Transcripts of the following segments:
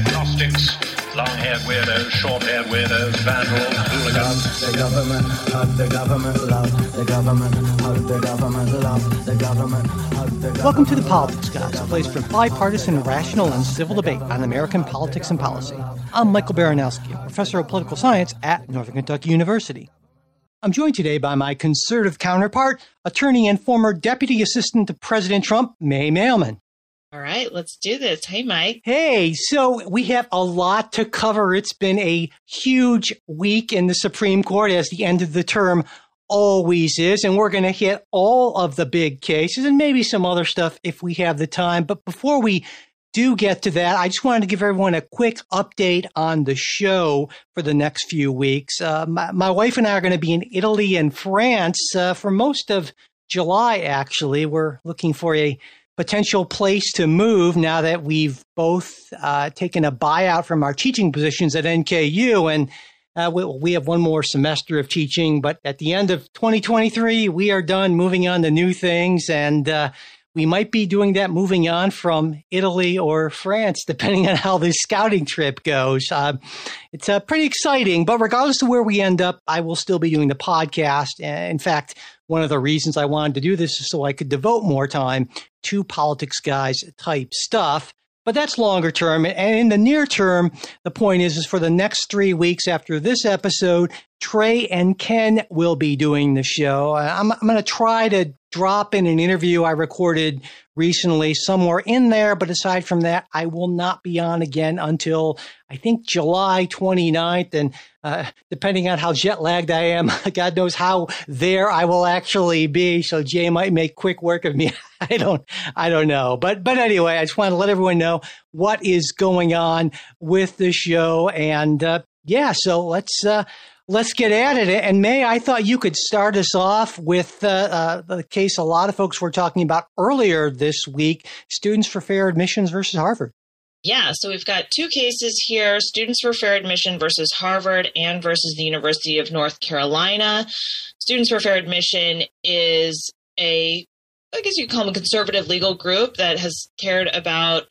agnostics, long-haired weirdos, short-haired weirdos, vandals, hooligans. The government, hug the government, love the government, hug the government, love the government, hug the government. Welcome to the Politics Guys, a place for bipartisan, rational, and civil debate on American politics and policy. I'm Michael Baranowski, a professor of political science at Northern Kentucky University. I'm joined today by my conservative counterpart, attorney and former deputy assistant to President Trump, May Mailman. All right, let's do this. Hey, Mike. Hey, so we have a lot to cover. It's been a huge week in the Supreme Court as the end of the term always is, and we're going to hit all of the big cases and maybe some other stuff if we have the time. But before we do get to that, I just wanted to give everyone a quick update on the show for the next few weeks. Uh, my, my, wife and I are going to be in Italy and France uh, for most of July, actually. We're looking for a potential place to move now that we've both uh, taken a buyout from our teaching positions at NKU. And uh, we, we, have one more semester of teaching, but at the end of 2023, we are done moving on to new things. And uh, we might be doing that moving on from Italy or France, depending on how this scouting trip goes. Uh, it's uh, pretty exciting, but regardless of where we end up, I will still be doing the podcast. In fact, one of the reasons I wanted to do this is so I could devote more time to politics guys type stuff. But that's longer term. And in the near term, the point is, is for the next three weeks after this episode, Trey and Ken will be doing the show. I'm, I'm going to try to drop in an interview I recorded recently somewhere in there. But aside from that, I will not be on again until I think July 29th. And uh, depending on how jet lagged I am, God knows how there I will actually be. So Jay might make quick work of me. I don't, I don't know. But, but anyway, I just want to let everyone know what is going on with the show. And, uh, yeah, so let's, uh, let's get at it. And May, I thought you could start us off with uh, uh, the case a lot of folks were talking about earlier this week Students for Fair Admissions versus Harvard. Yeah, so we've got two cases here Students for Fair Admission versus Harvard and versus the University of North Carolina. Students for Fair Admission is a, I guess you call them a conservative legal group that has cared about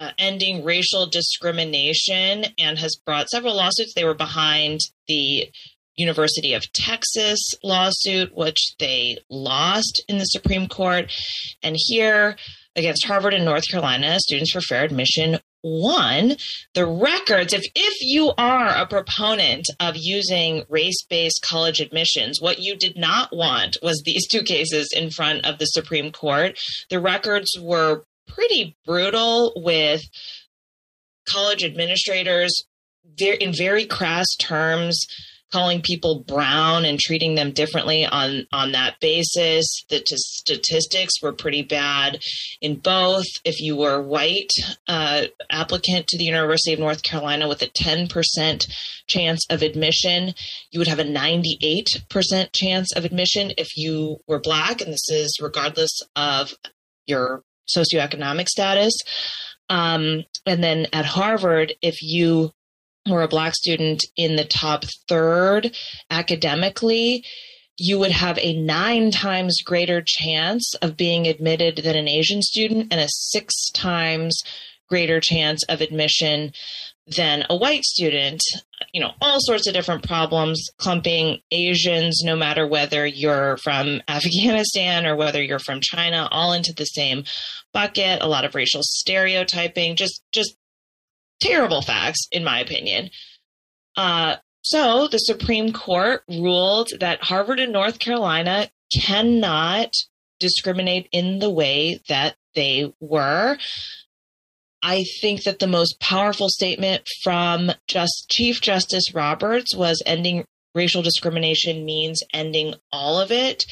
uh, ending racial discrimination and has brought several lawsuits. They were behind the University of Texas lawsuit, which they lost in the Supreme Court. And here, against Harvard and North Carolina, Students for Fair Admission won the records. If, if you are a proponent of using race based college admissions, what you did not want was these two cases in front of the Supreme Court. The records were pretty brutal with college administrators in very crass terms calling people brown and treating them differently on on that basis. The t- statistics were pretty bad in both. If you were white uh, applicant to the university of north carolina with a 10% chance of admission you would have a 98% chance of admission if you were black and this is regardless of your socioeconomic status. Um, and then at Harvard, if you were a Black student in the top third academically, you would have a nine times greater chance of being admitted than an Asian student and a six times greater chance of admission than a white student. You know, all sorts of different problems clumping Asians, no matter whether you're from Afghanistan or whether you're from China, all into the same bucket. A lot of racial stereotyping, just just terrible facts, in my opinion. Uh, so the Supreme Court ruled that Harvard and North Carolina cannot discriminate in the way that they were. I think that the most powerful statement from just Chief Justice Roberts was ending racial discrimination means ending all of it.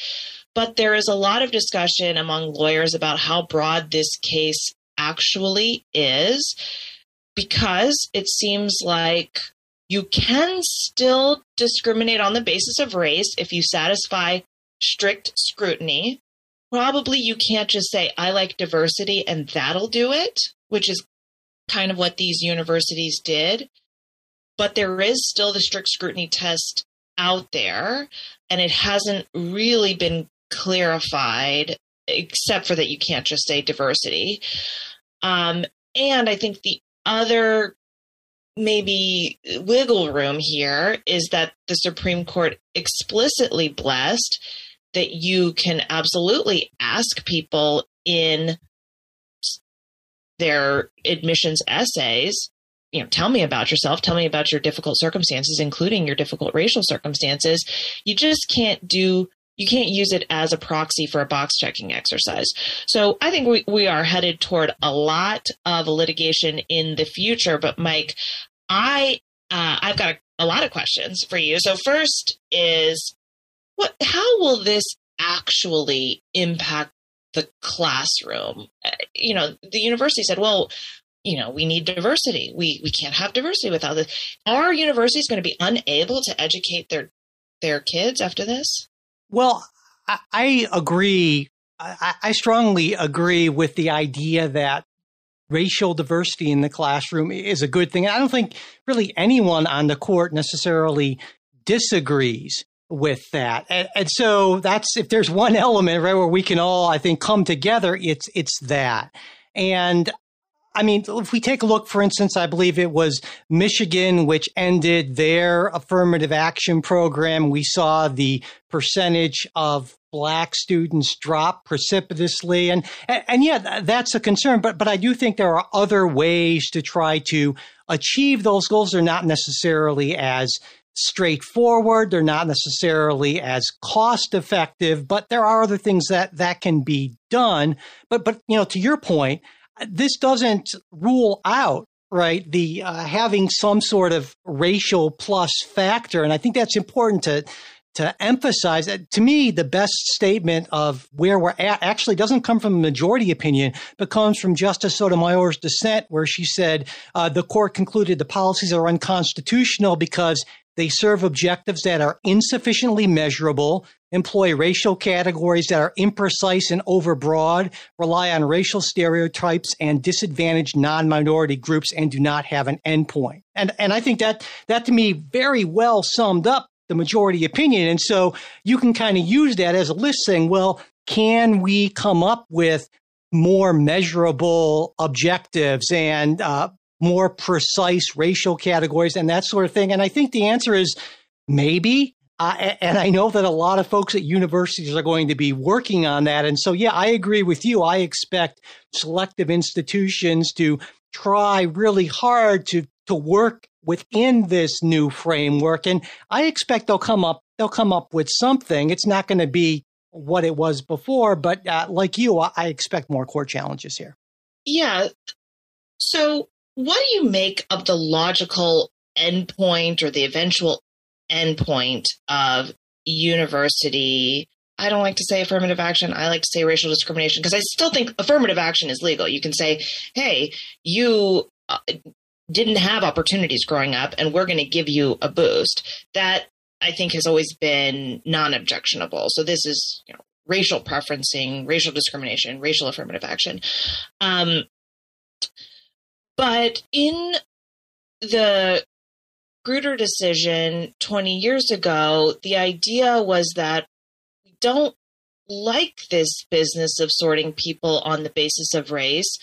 But there is a lot of discussion among lawyers about how broad this case actually is because it seems like you can still discriminate on the basis of race if you satisfy strict scrutiny. Probably you can't just say, I like diversity and that'll do it which is kind of what these universities did. But there is still the strict scrutiny test out there, and it hasn't really been clarified, except for that you can't just say diversity. Um, and I think the other maybe wiggle room here is that the Supreme Court explicitly blessed that you can absolutely ask people in their admissions essays you know tell me about yourself tell me about your difficult circumstances including your difficult racial circumstances. You just can't do you can't use it as a proxy for a box checking exercise. So i think we, we are headed toward a lot of litigation in the future but mike i uh, i've got a, a lot of questions for you. So first is what how will this actually impact the classroom? Uh, you know the university said well you know we need diversity. We we can't have diversity without this. Are universities going to be unable to educate their their kids after this? Well i, I agree I, I strongly agree with the idea that racial diversity in the classroom is a good thing. I don't think really anyone on the court necessarily disagrees with that and, and so that's if there's one element right where we can all i think come together it's it's that and I mean, if we take a look, for instance, I believe it was Michigan which ended their affirmative action program. We saw the percentage of black students drop precipitously, and and yeah, that's a concern. But but I do think there are other ways to try to achieve those goals. They're not necessarily as straightforward. They're not necessarily as cost effective, but there are other things that that can be done. But but you know, to your point this doesn't rule out right the uh, having some sort of racial plus factor and i think that's important to to emphasize that to me the best statement of where we're at actually doesn't come from a majority opinion but comes from justice sotomayor's dissent where she said uh, the court concluded the policies are unconstitutional because they serve objectives that are insufficiently measurable, employ racial categories that are imprecise and overbroad, rely on racial stereotypes, and disadvantage non-minority groups and do not have an endpoint. And and I think that that to me very well summed up the majority opinion. And so you can kind of use that as a list saying, well, can we come up with more measurable objectives and uh, more precise racial categories and that sort of thing? And I think the answer is maybe. Uh, and I know that a lot of folks at universities are going to be working on that. And so, yeah, I agree with you. I expect selective institutions to try really hard to to work within this new framework. And I expect they'll come up they'll come up with something. It's not going to be what it was before, but uh, like you, I expect more court challenges here. Yeah. So what do you make of the logical endpoint or the eventual endpoint of university? I don't like to say affirmative action. I like to say racial discrimination because I still think affirmative action is legal. You can say, hey, you uh, didn't have opportunities growing up and we're going to give you a boost. That I think has always been non objectionable. So this is, you know, racial preferencing, racial discrimination, racial affirmative action. Um, but in the Grutter decision 20 years ago, the idea was that we don't like this business of sorting people on the basis of race,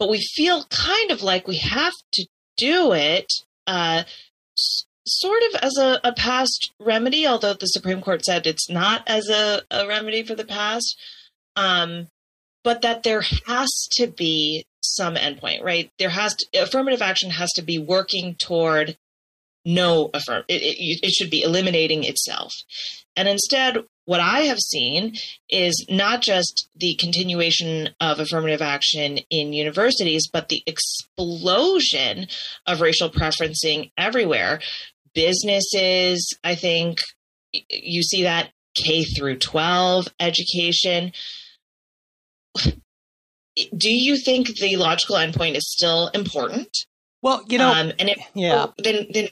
but we feel kind of like we have to do it uh, s- sort of as a, a, past remedy, although the Supreme Court said it's not as a, a remedy for the past. Um, but that there has to be some endpoint, right? There has to, affirmative action has to be working toward no affirm. It, it, it should be eliminating itself, and instead, what I have seen is not just the continuation of affirmative action in universities, but the explosion of racial preferencing everywhere. Businesses, I think you see that K through 12 education do you think the logical endpoint is still important? Well, you know, um, and if, yeah, oh, then then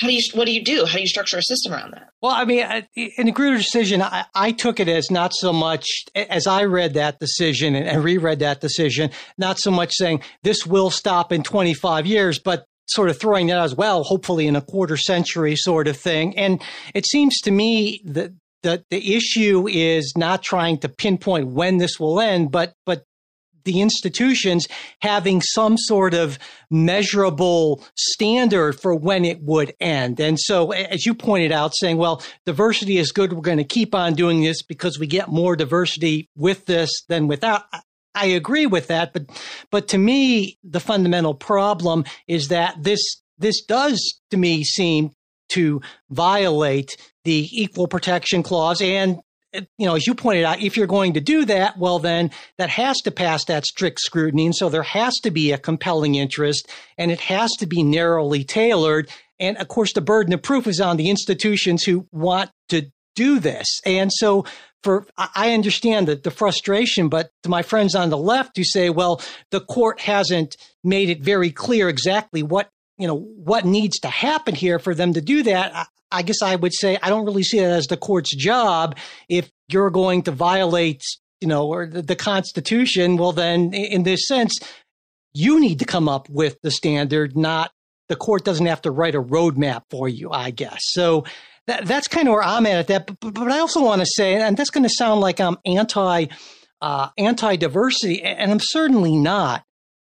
how do you what do you do? How do you structure a system around that? Well, I mean, in the Grutter decision, I, I, took it as not so much as I read that decision and, and reread that decision, not so much saying this will stop in 25 years, but sort of throwing that as well, hopefully in a quarter century sort of thing. And it seems to me that the, the issue is not trying to pinpoint when this will end, but but the institutions having some sort of measurable standard for when it would end. And so, as you pointed out, saying, well, diversity is good, we're going to keep on doing this because we get more diversity with this than without. I agree with that, but but to me, the fundamental problem is that this this does to me seem to violate the equal protection clause and you know, as you pointed out, if you're going to do that, well, then that has to pass that strict scrutiny. And so there has to be a compelling interest and it has to be narrowly tailored. And of course, the burden of proof is on the institutions who want to do this. And so for, I understand the, the frustration, but to my friends on the left who say, well, the court hasn't made it very clear exactly what you know what needs to happen here for them to do that I guess I would say I don't really see it as the court's job. If you're going to violate, you know, or the, the Constitution, well, then in this sense, you need to come up with the standard, not the court doesn't have to write a roadmap for you, I guess. So that, that's kind of where I'm at at that. But, but I also want to say, and that's going to sound like I'm anti uh, anti diversity, and I'm certainly not.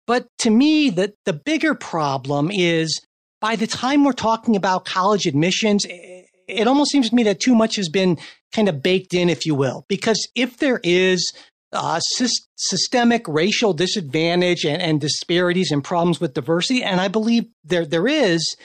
But to me, the the bigger problem is by the time we're talking about college admissions, it almost seems to me that too much has been kind of baked in, if you will. Because if there is uh, sy- systemic racial disadvantage and, and disparities and problems with diversity, and I believe there there is,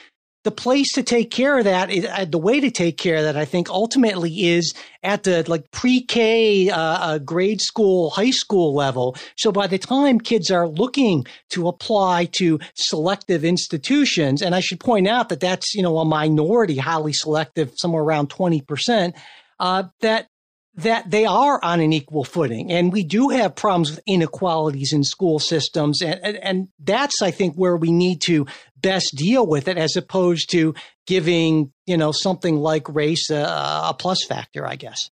the place to take care of that, is, uh, the way to take care of that, I think ultimately is at the like pre-K, uh, uh, grade school, high school level. So by the time kids are looking to apply to selective institutions, and I should point out that that's you know a minority, highly selective, somewhere around twenty percent. Uh, that that they are on an equal footing. And we do have problems with inequalities in school systems. And, and, and, that's, I think, where we need to best deal with it as opposed to giving, you know, something like race a, a plus factor, I guess.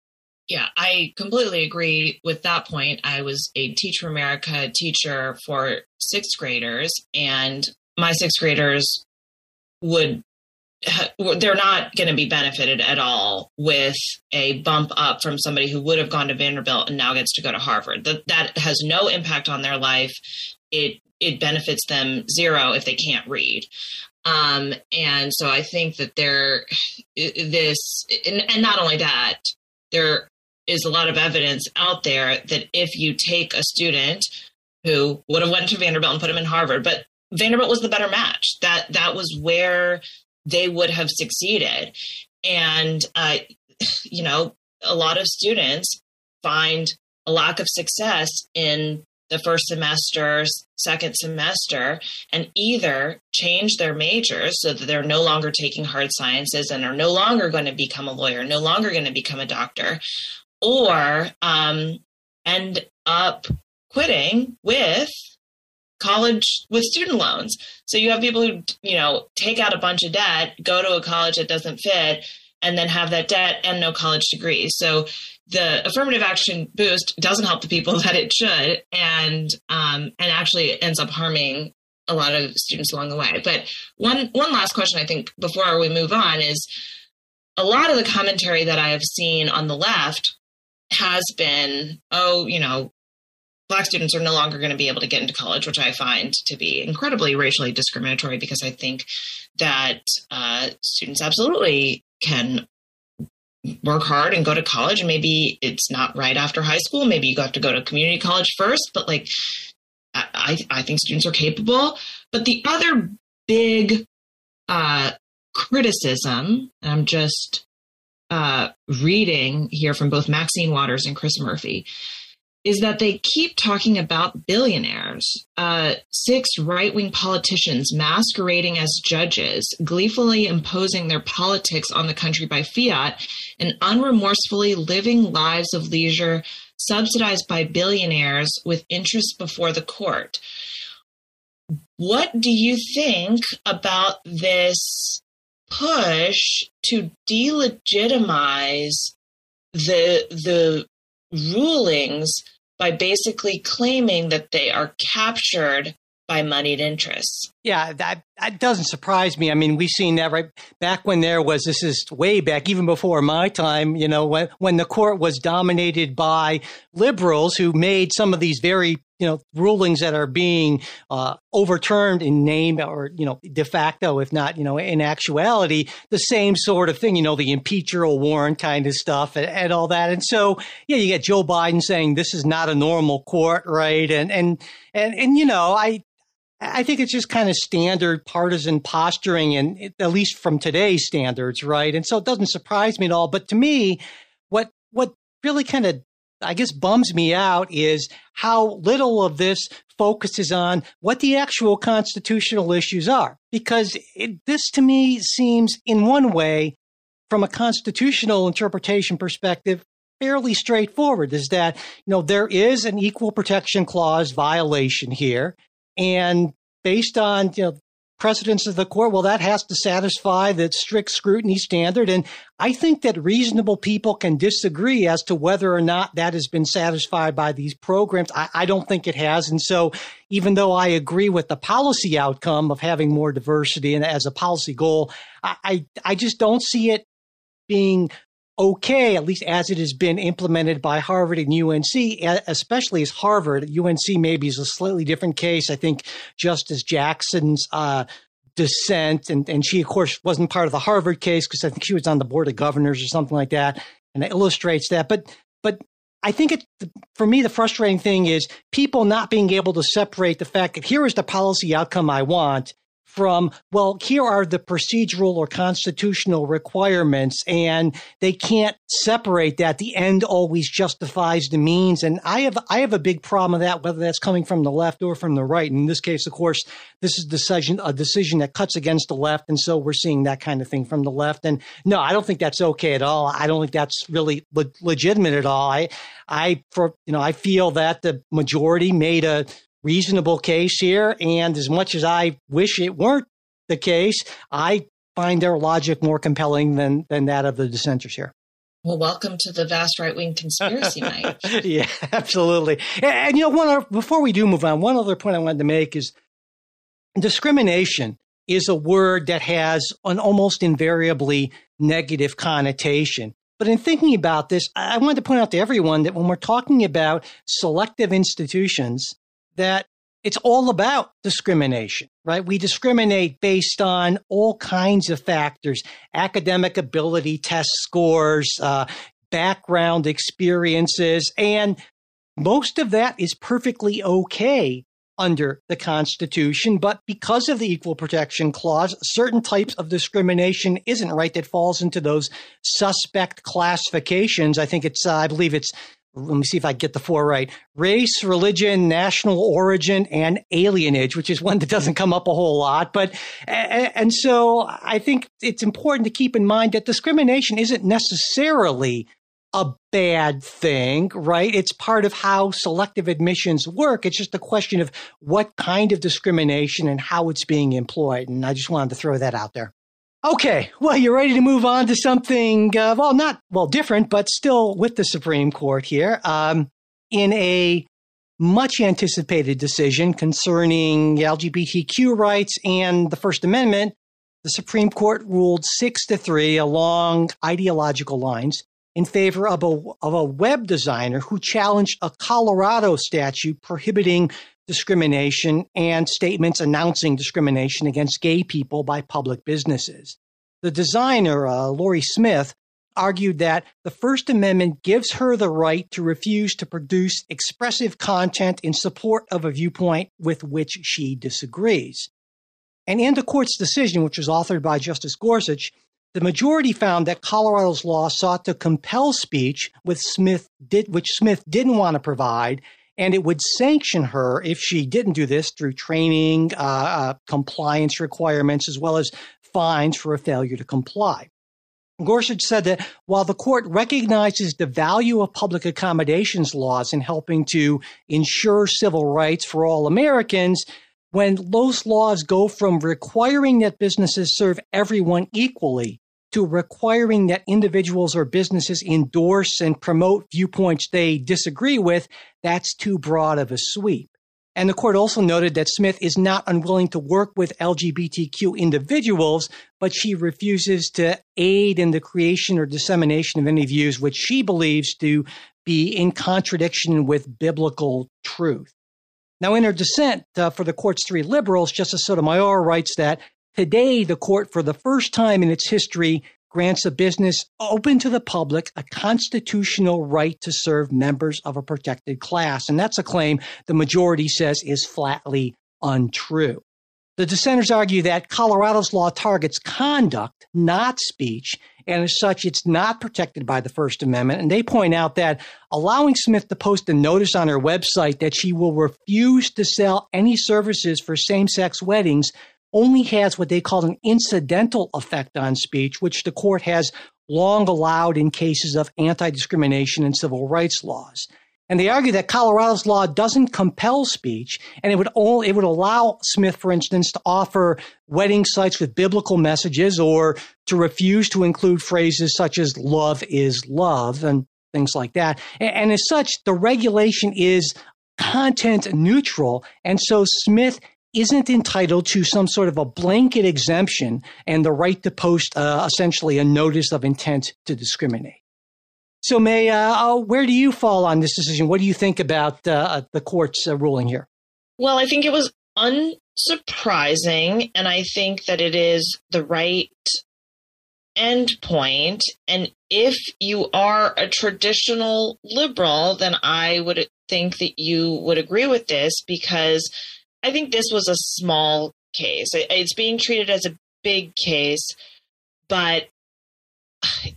Yeah, I completely agree with that point. I was a Teach for America teacher for sixth graders, and my sixth graders would they're not going to be benefited at all with a bump up from somebody who would have gone to Vanderbilt and now gets to go to Harvard. That that has no impact on their life. It it benefits them zero if they can't read. Um, and so I think that there this and, and not only that, there is a lot of evidence out there that if you take a student who would have went to Vanderbilt and put him in Harvard, but Vanderbilt was the better match. That that was where they would have succeeded. And, uh, you know, a lot of students find a lack of success in the first semester, second semester, and either change their majors so that they're no longer taking hard sciences and are no longer going to become a lawyer, no longer going to become a doctor, or um, end up quitting with college with student loans. So you have people who, you know, take out a bunch of debt, go to a college that doesn't fit, and then have that debt and no college degree. So the affirmative action boost doesn't help the people that it should, and um, and actually ends up harming a lot of students along the way. But one one last question I think before we move on is a lot of the commentary that I have seen on the left has been, oh, you know, black students are no longer going to be able to get into college, which I find to be incredibly racially discriminatory because I think that uh, students absolutely can work hard and go to college. And maybe it's not right after high school. Maybe you have to go to community college first but like i i think students are capable. But the other big uh criticism i'm just uh reading here from both maxine waters and chris murphy is that they keep talking about billionaires. Uh, six right wing politicians masquerading as judges, gleefully imposing their politics on the country by fiat, and unremorsefully living lives of leisure subsidized by billionaires with interests before the court. What do you think about this push to delegitimize the the rulings by basically claiming that they are captured by moneyed interests. Yeah, that, that doesn't surprise me. I mean, we've seen that right back when there was, this is way back, even before my time, you know, when, when the court was dominated by liberals who made some of these very you know rulings that are being uh, overturned in name or you know de facto, if not you know in actuality, the same sort of thing. You know, the impeach Earl Warren kind of stuff and, and all that. And so yeah, you get Joe Biden saying this is not a normal court, right? And and and and you know, I I think it's just kind of standard partisan posturing, and at least from today's standards, right? And so it doesn't surprise me at all. But to me, what what really kind of I guess bums me out is how little of this focuses on what the actual constitutional issues are. Because it, this to me seems, in one way, from a constitutional interpretation perspective, fairly straightforward. Is that, you know, there is an equal protection clause violation here. And based on, you know, precedents of the court, well, that has to satisfy that strict scrutiny standard. And I think that reasonable people can disagree as to whether or not that has been satisfied by these programs. I, I, don't think it has. And so even though I agree with the policy outcome of having more diversity and as a policy goal, I, I, I just don't see it being okay, at least as it has been implemented by Harvard and UNC, especially as Harvard. UNC maybe is a slightly different case. I think Justice Jackson's uh, dissent, and, and she, of course, wasn't part of the Harvard case because I think she was on the board of governors or something like that, and it illustrates that. But but I think it for me the frustrating thing is people not being able to separate the fact that here is the policy outcome I want from, well, here are the procedural or constitutional requirements, and they can't separate that. The end always justifies the means. And I have, I have a big problem with that, whether that's coming from the left or from the right. In this case, of course, this is decision, a decision that cuts against the left. And so we're seeing that kind of thing from the left. And no, I don't think that's okay at all. I don't think that's really le- legitimate at all. I, I, for, you know, I feel that the majority made a, reasonable case here. And as much as I wish it weren't the case, I find their logic more compelling than, than that of the dissenters here. Well, welcome to the vast right wing conspiracy night. yeah, absolutely. And, and, you know, one before we do move on, one other point I wanted to make is discrimination is a word that has an almost invariably negative connotation. But in thinking about this, I wanted to point out to everyone that when we're talking about selective institutions, that it's all about discrimination, right? We discriminate based on all kinds of factors academic ability, test scores, uh, background experiences, and most of that is perfectly okay under the Constitution. But because of the Equal Protection Clause, certain types of discrimination isn't right that falls into those suspect classifications. I think it's, uh, I believe it's let me see if I get the four right race, religion, national origin, and alienage, which is one that doesn't come up a whole lot. But, and so I think it's important to keep in mind that discrimination isn't necessarily a bad thing, right? It's part of how selective admissions work. It's just a question of what kind of discrimination and how it's being employed. And I just wanted to throw that out there. Okay, well, you're ready to move on to something, uh, well, not, well, different, but still with the Supreme Court here. Um, in a much anticipated decision concerning LGBTQ rights and the First Amendment, the Supreme Court ruled six to three along ideological lines in favor of a, of a web designer who challenged a Colorado statute prohibiting discrimination and statements announcing discrimination against gay people by public businesses. The designer, uh, Lorie Smith, argued that the First Amendment gives her the right to refuse to produce expressive content in support of a viewpoint with which she disagrees. And in the court's decision, which was authored by Justice Gorsuch, the majority found that Colorado's law sought to compel speech, with Smith did, which Smith didn't want to provide, and it would sanction her if she didn't do this through training, uh, uh, compliance requirements, as well as fines for a failure to comply. Gorsuch said that while the court recognizes the value of public accommodations laws in helping to ensure civil rights for all Americans, when those laws go from requiring that businesses serve everyone equally to requiring that individuals or businesses endorse and promote viewpoints they disagree with, that's too broad of a sweep. And the court also noted that Smith is not unwilling to work with LGBTQ individuals, but she refuses to aid in the creation or dissemination of any views which she believes to be in contradiction with biblical truth. Now, in her dissent uh, for the court's three liberals, Justice Sotomayor writes that today the court, for the first time in its history, grants a business open to the public a constitutional right to serve members of a protected class. And that's a claim the majority says is flatly untrue. The dissenters argue that Colorado's law targets conduct, not speech, and as such, it's not protected by the First Amendment. And they point out that allowing Smith to post a notice on her website that she will refuse to sell any services for same sex weddings only has what they call an incidental effect on speech, which the court has long allowed in cases of anti discrimination and civil rights laws. And they argue that Colorado's law doesn't compel speech, and it would only, it would allow Smith, for instance, to offer wedding sites with biblical messages or to refuse to include phrases such as love is love and things like that. And, and as such, the regulation is content neutral. And so Smith isn't entitled to some sort of a blanket exemption and the right to post uh, essentially a notice of intent to discriminate. So, May, uh, uh, where do you fall on this decision? What do you think about uh, the court's uh, ruling here? Well, I think it was unsurprising, and I think that it is the right end point. And if you are a traditional liberal, then I would think that you would agree with this because I think this was a small case. It's being treated as a big case, but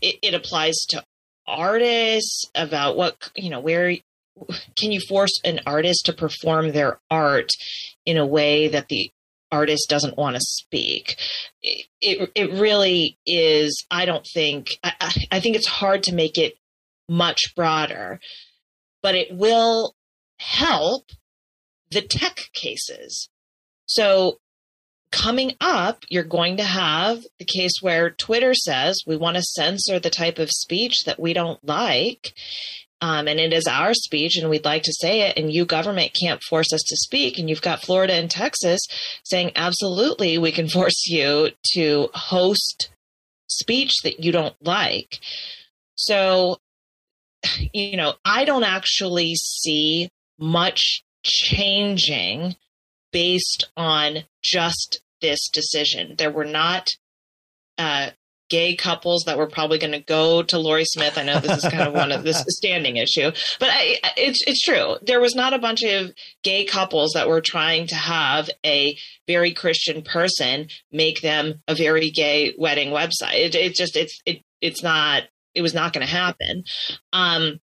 it, it applies to artists about what you know where can you force an artist to perform their art in a way that the artist doesn't want to speak it, it, it really is i don't think I, I think it's hard to make it much broader but it will help the tech cases. So coming up, you're going to have the case where Twitter says we want to censor the type of speech that we don't like. Um, and it is our speech and we'd like to say it and you government can't force us to speak. And you've got florida and texas saying absolutely we can force you to host speech that you don't like. So you know i don't actually see much changing based on just this decision. There were not uh, gay couples that were probably going to go to Lorie Smith. I know this is kind of one of this standing issue, but I, it's it's true. There was not a bunch of gay couples that were trying to have a very Christian person make them a very gay wedding website. It, it just it's it it's not it was not going to happen. Um,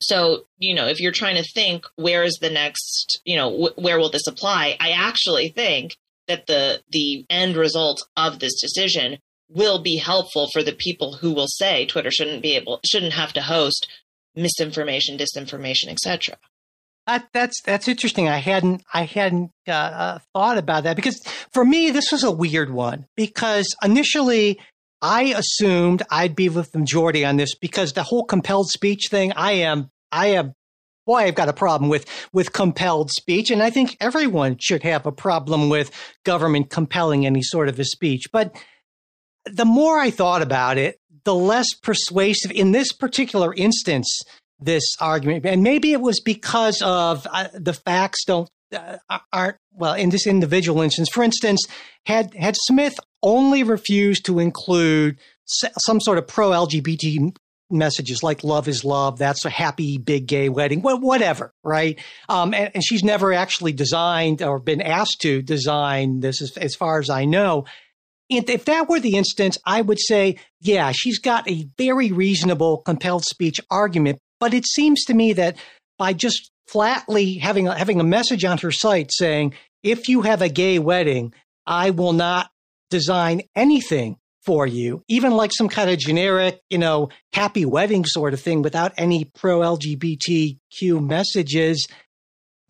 so you know if you're trying to think where is the next you know wh- where will this apply i actually think that the the end result of this decision will be helpful for the people who will say twitter shouldn't be able shouldn't have to host misinformation disinformation etc that, that's that's interesting. I hadn't I hadn't uh, uh, thought about that because for me this was a weird one because initially I assumed I'd be with the majority on this because the whole compelled speech thing, I am, I am, boy, I've got a problem with, with compelled speech. And I think everyone should have a problem with government compelling any sort of a speech. But the more I thought about it, the less persuasive in this particular instance, this argument, and maybe it was because of uh, the facts don't aren't well in this individual instance. For instance, had had Smith only refused to include some sort of pro LGBT messages like love is love that's a happy big gay wedding whatever right um, and, and, she's never actually designed or been asked to design this as, as far as i know and if that were the instance i would say yeah she's got a very reasonable compelled speech argument but it seems to me that by just flatly having a, having a message on her site saying if you have a gay wedding i will not design anything for you, even like some kind of generic, you know, happy wedding sort of thing without any pro LGBTQ messages.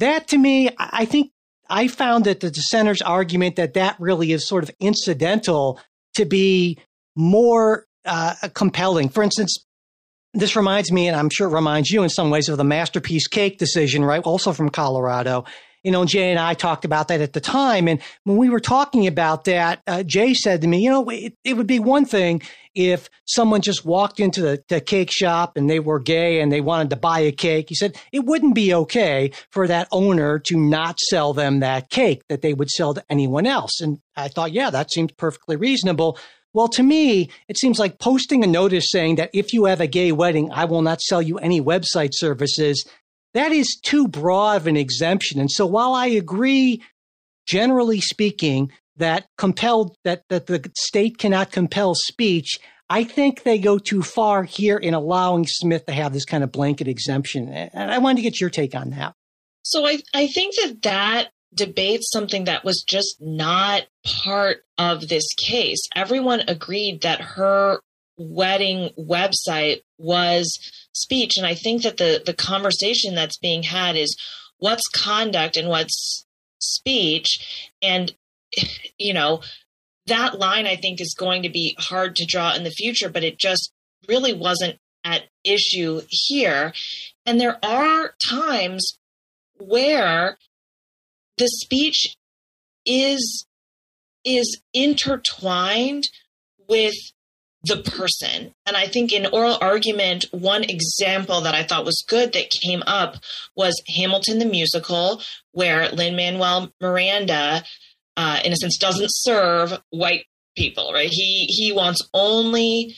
That to me, I think I found that the dissenter's argument that that really is sort of incidental to be more uh, compelling. For instance, this reminds me, and I'm sure it reminds you in some ways, of the masterpiece cake decision, right? Also from Colorado, you know, Jay and I talked about that at the time. And when we were talking about that, uh, Jay said to me, you know, it, it, would be one thing if someone just walked into the, the, cake shop and they were gay and they wanted to buy a cake. He said it wouldn't be okay for that owner to not sell them that cake that they would sell to anyone else. And I thought, yeah, that seems perfectly reasonable. Well, to me, it seems like posting a notice saying that if you have a gay wedding, I will not sell you any website services. That is too broad of an exemption. And so while I agree, generally speaking, that compelled that, that the state cannot compel speech, I think they go too far here in allowing Smith to have this kind of blanket exemption. And I wanted to get your take on that. So I, I think that that debates something that was just not part of this case. Everyone agreed that her wedding website was speech. And I think that the, the conversation that's being had is what's conduct and what's speech. And, you know, that line I think is going to be hard to draw in the future, but it just really wasn't at issue here. And there are times where the speech is is intertwined with the person. And I think in oral argument, one example that I thought was good that came up was Hamilton the musical, where Lin Manuel Miranda, uh, in a sense, doesn't serve white people, right? He he wants only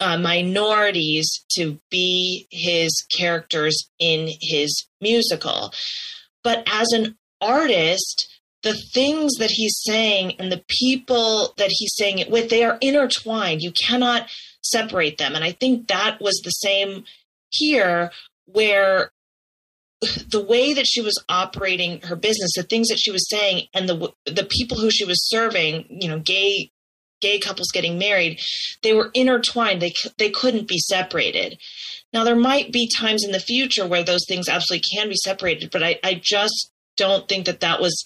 uh, minorities to be his characters in his musical. But as an artist, the things that he's saying and the people that he's saying it with, they are intertwined. You cannot separate them. And I think that was the same here, where the way that she was operating her business, the things that she was saying, and the the people who she was serving, you know, gay gay couples getting married, they were intertwined. They they couldn't be separated. Now there might be times in the future where those things absolutely can be separated, but I, I just don't think that that was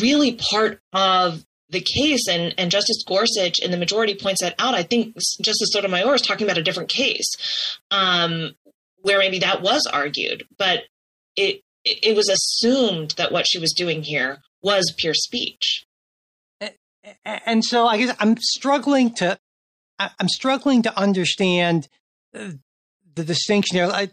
really part of the case. And, and Justice Gorsuch in the majority points that out. I think Justice Sotomayor is talking about a different case um, where maybe that was argued, but it, it was assumed that what she was doing here was pure speech. And so I guess I'm struggling to I'm struggling to understand uh, the distinction there.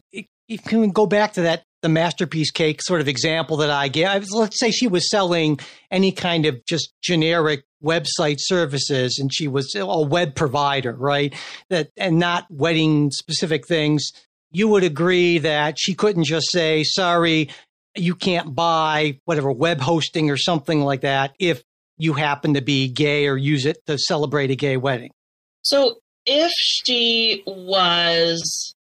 You can go back to that the masterpiece cake sort of example that I gave. Let's say she was selling any kind of just generic website services and she was a web provider, right? That and not wedding specific things. You would agree that she couldn't just say, sorry, you can't buy whatever web hosting or something like that if you happen to be gay or use it to celebrate a gay wedding. So if she was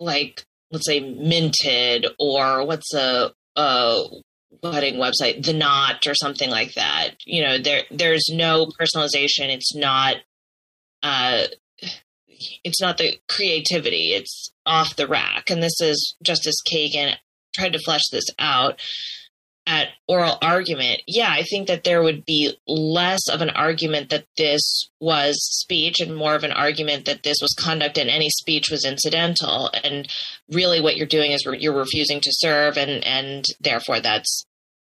like let's say minted or what's a, a wedding website the knot or something like that. You know there there's no personalization. It's not uh it's not the creativity. It's off the rack. And this is justice kagan. Tried to flesh this out at oral argument, yeah, I think that there would be less of an argument that this was speech and more of an argument that this was conduct and any speech was incidental. And really, what you're doing is you're refusing to serve, and and therefore that's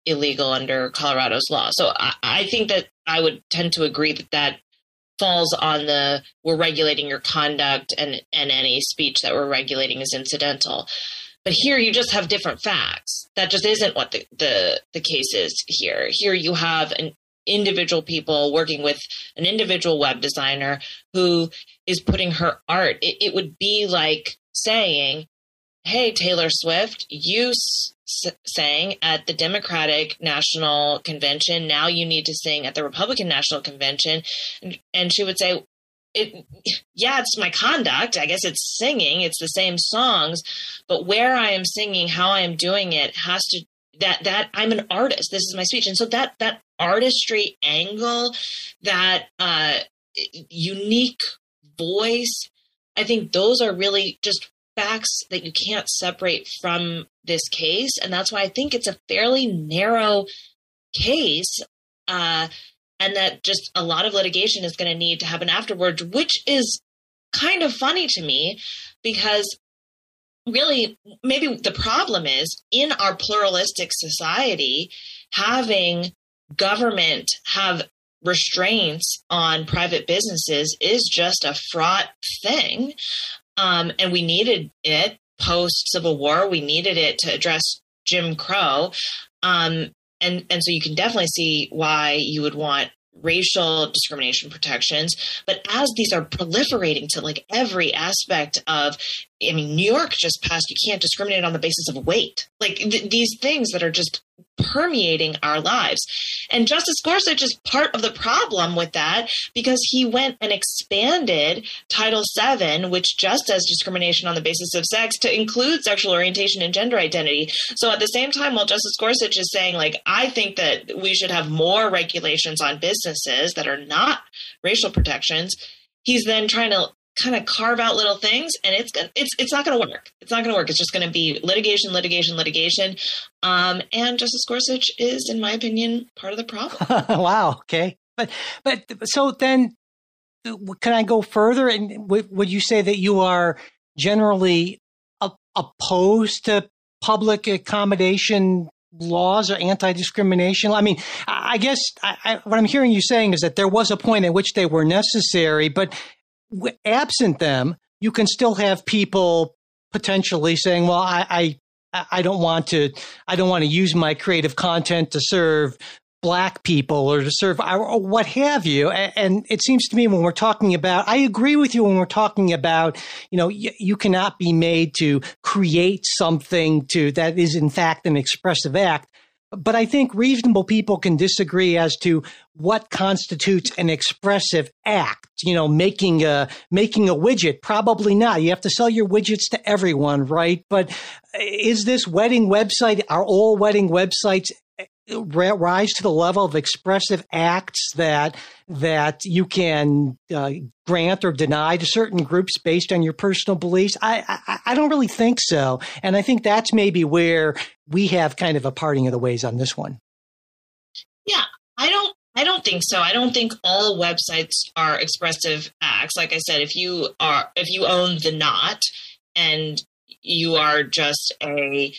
illegal under Colorado's law. So I, I think that I would tend to agree that that falls on the we're regulating your conduct and and any speech that we're regulating is incidental. But here you just have different facts. That just isn't what the, the, the case is here. Here you have an individual people working with an individual web designer who is putting her art. It, it would be like saying, Hey, Taylor Swift, you s- sang at the Democratic National Convention. Now you need to sing at the Republican National Convention. And, and she would say, it yeah it's my conduct. I guess it's singing. It's the same songs but where i am singing how i am doing it has to that that i'm an artist. This is my speech. And so that that artistry angle that uh unique voice i think those are really just facts that you can't separate from this case. And that's why i think it's a fairly narrow case uh and that just a lot of litigation is going to need to happen afterwards, which is kind of funny to me because really maybe the problem is in our pluralistic society having government have restraints on private businesses is just a fraught thing. Um, and we needed it post civil war. We needed it to address jim crow. Um, and and so you can definitely see why you would want racial discrimination protections. But as these are proliferating to like every aspect of i mean new york just passed you can't discriminate on the basis of weight like th- these things that are just permeating our lives. And Justice Gorsuch is part of the problem with that because he went and expanded Title VII, which just says discrimination on the basis of sex, to include sexual orientation and gender identity. So at the same time, while Justice Gorsuch is saying, like, I think that we should have more regulations on businesses that are not racial protections, he's then trying to kind of carve out little things and it's gonna it's it's not going to work. It's not going to work. It's just going to be litigation litigation litigation. Um and justice gorsuch is in my opinion part of the problem. Wow okay. But but so then can i go further? And would you say that you are generally opposed to public accommodation laws or anti-discrimination? I mean i guess I, I, what i'm hearing you saying is that there was a point at which they were necessary but absent them, you can still have people potentially saying, "Well, I, I, I don't want to, I don't want to use my creative content to serve black people or to serve or what have you." And it seems to me when we're talking about, I agree with you when we're talking about, you know, you, you cannot be made to create something to that is in fact an expressive act. But I think reasonable people can disagree as to what constitutes an expressive act. You know, making a making a widget, probably not. You have to sell your widgets to everyone, right? But uh, is this wedding website? Are all wedding websites rise to the level of expressive acts that that you can uh, grant or deny to certain groups based on your personal beliefs? I, I, I don't really think so, and I think that's maybe where we have kind of a parting of the ways on this one. Yeah, I don't. I don't think so. I don't think all websites are expressive acts. Like I said, if you are if you own the knot and you are just a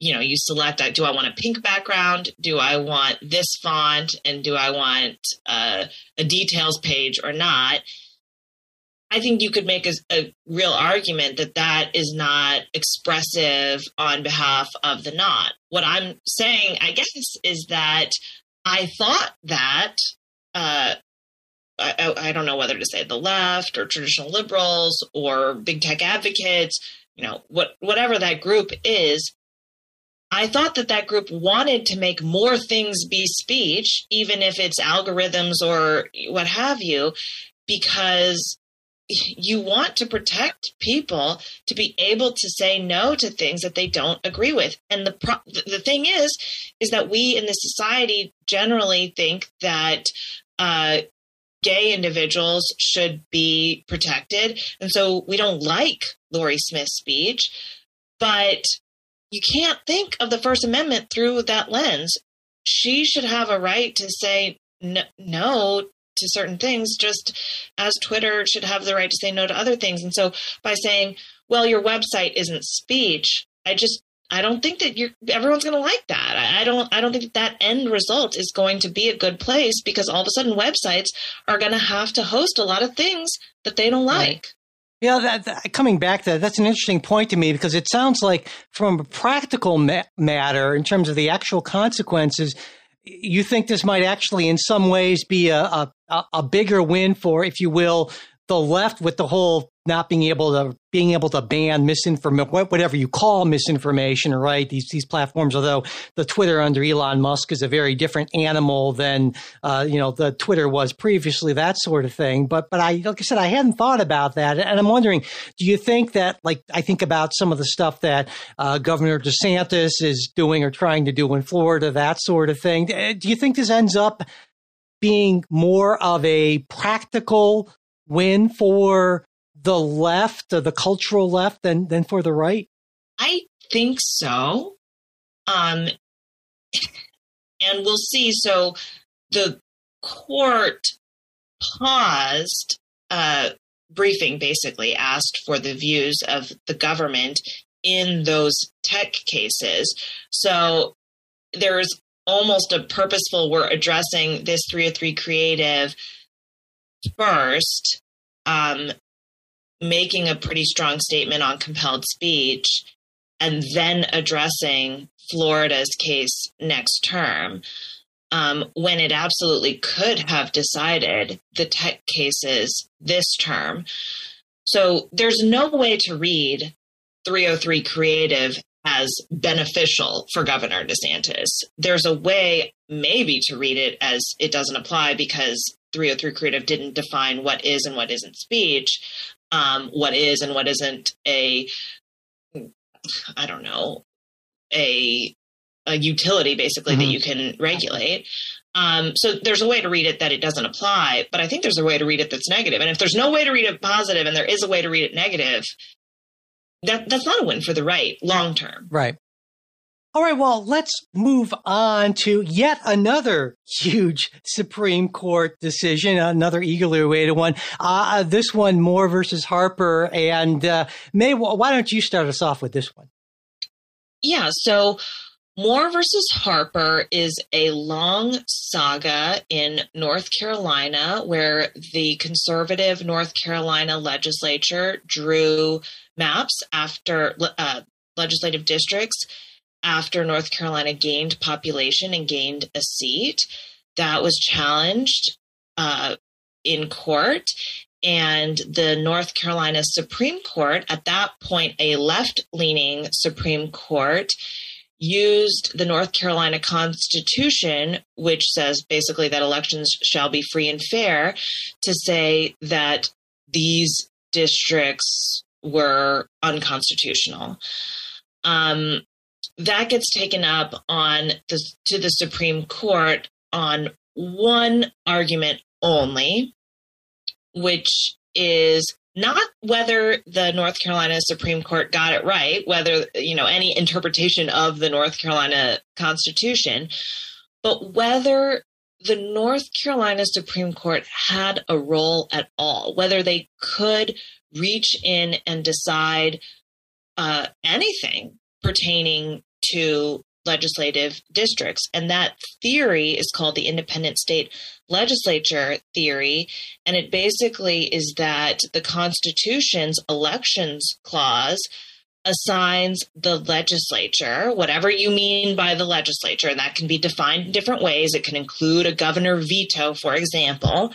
you know, you select, do I want a pink background? Do I want this font? And do I want uh, a details page or not? I think you could make a, a, real argument that that is not expressive on behalf of the not. What I'm saying, I guess, is that I thought that uh, I, I, don't know whether to say the left or traditional liberals or big tech advocates, you know, what whatever that group is, I thought that that group wanted to make more things be speech, even if it's algorithms or what have you, because you want to protect people to be able to say no to things that they don't agree with. And the pro- the thing is, is that we in the society generally think that uh, gay individuals should be protected, and so we don't like Lorie Smith's speech, but you can't think of the First Amendment through that lens. She should have a right to say no, no to certain things, just as Twitter should have the right to say no to other things. And so by saying, well, your website isn't speech, I just I don't think that you're everyone's going to like that. I, I, don't I don't think that, that end result is going to be a good place because all of a sudden websites are going to have to host a lot of things that they don't like. Yeah, that, that, coming back to that, that's an interesting point to me because it sounds like, from a practical ma- matter, in terms of the actual consequences, you think this might actually, in some ways, be a, a, a bigger win for, if you will, the left with the whole not being able to being able to ban misinformation, whatever you call misinformation, right? These these platforms, although the Twitter under Elon Musk is a very different animal than uh, you know the Twitter was previously, that sort of thing. But but I like I said, I hadn't thought about that, and I'm wondering, do you think that like I think about some of the stuff that uh, Governor DeSantis is doing or trying to do in Florida, that sort of thing? Do you think this ends up being more of a practical win for the left, the cultural left, than than for the right? I think so. Um, and we'll see. So the court paused uh, briefing, basically asked for the views of the government in those tech cases. So there's almost a purposeful, we're addressing this 303 creative first, um, making a pretty strong statement on compelled speech, and then addressing Florida's case next term. Um, when it absolutely could have decided the tech cases this term. So there's no way to read 303 creative as beneficial for Governor DeSantis. There's a way, maybe, to read it as it doesn't apply because 303 creative didn't define what is and what isn't speech, um, what is and what isn't a, I don't know, a a utility basically mm-hmm. that you can regulate. Um, so there's a way to read it that it doesn't apply, but I think there's a way to read it that's negative. And if there's no way to read it positive and there is a way to read it negative, that that's not a win for the right long term. Right. All right, well, let's move on to yet another huge Supreme Court decision, another eagerly awaited one. Uh, this one, Moore versus Harper. And uh, May, why don't you start us off with this one? Yeah, so Moore versus Harper is a long saga in North Carolina where the conservative North Carolina legislature drew maps after uh, legislative districts after North Carolina gained population and gained a seat. That was challenged uh, in court. And the North Carolina Supreme Court, at that point, a left leaning Supreme Court, used the North Carolina Constitution, which says basically that elections shall be free and fair, to say that these districts were unconstitutional. Um, that gets taken up on the, to the Supreme Court on one argument only, which is not whether the North Carolina Supreme Court got it right, whether, you know, any interpretation of the North Carolina Constitution, but whether the North Carolina Supreme Court had a role at all, whether they could reach in and decide uh, anything pertaining to legislative districts. And that theory is called the independent state legislature theory. And it basically is that the Constitution's elections clause assigns the legislature, whatever you mean by the legislature, and that can be defined in different ways. It can include a governor veto, for example,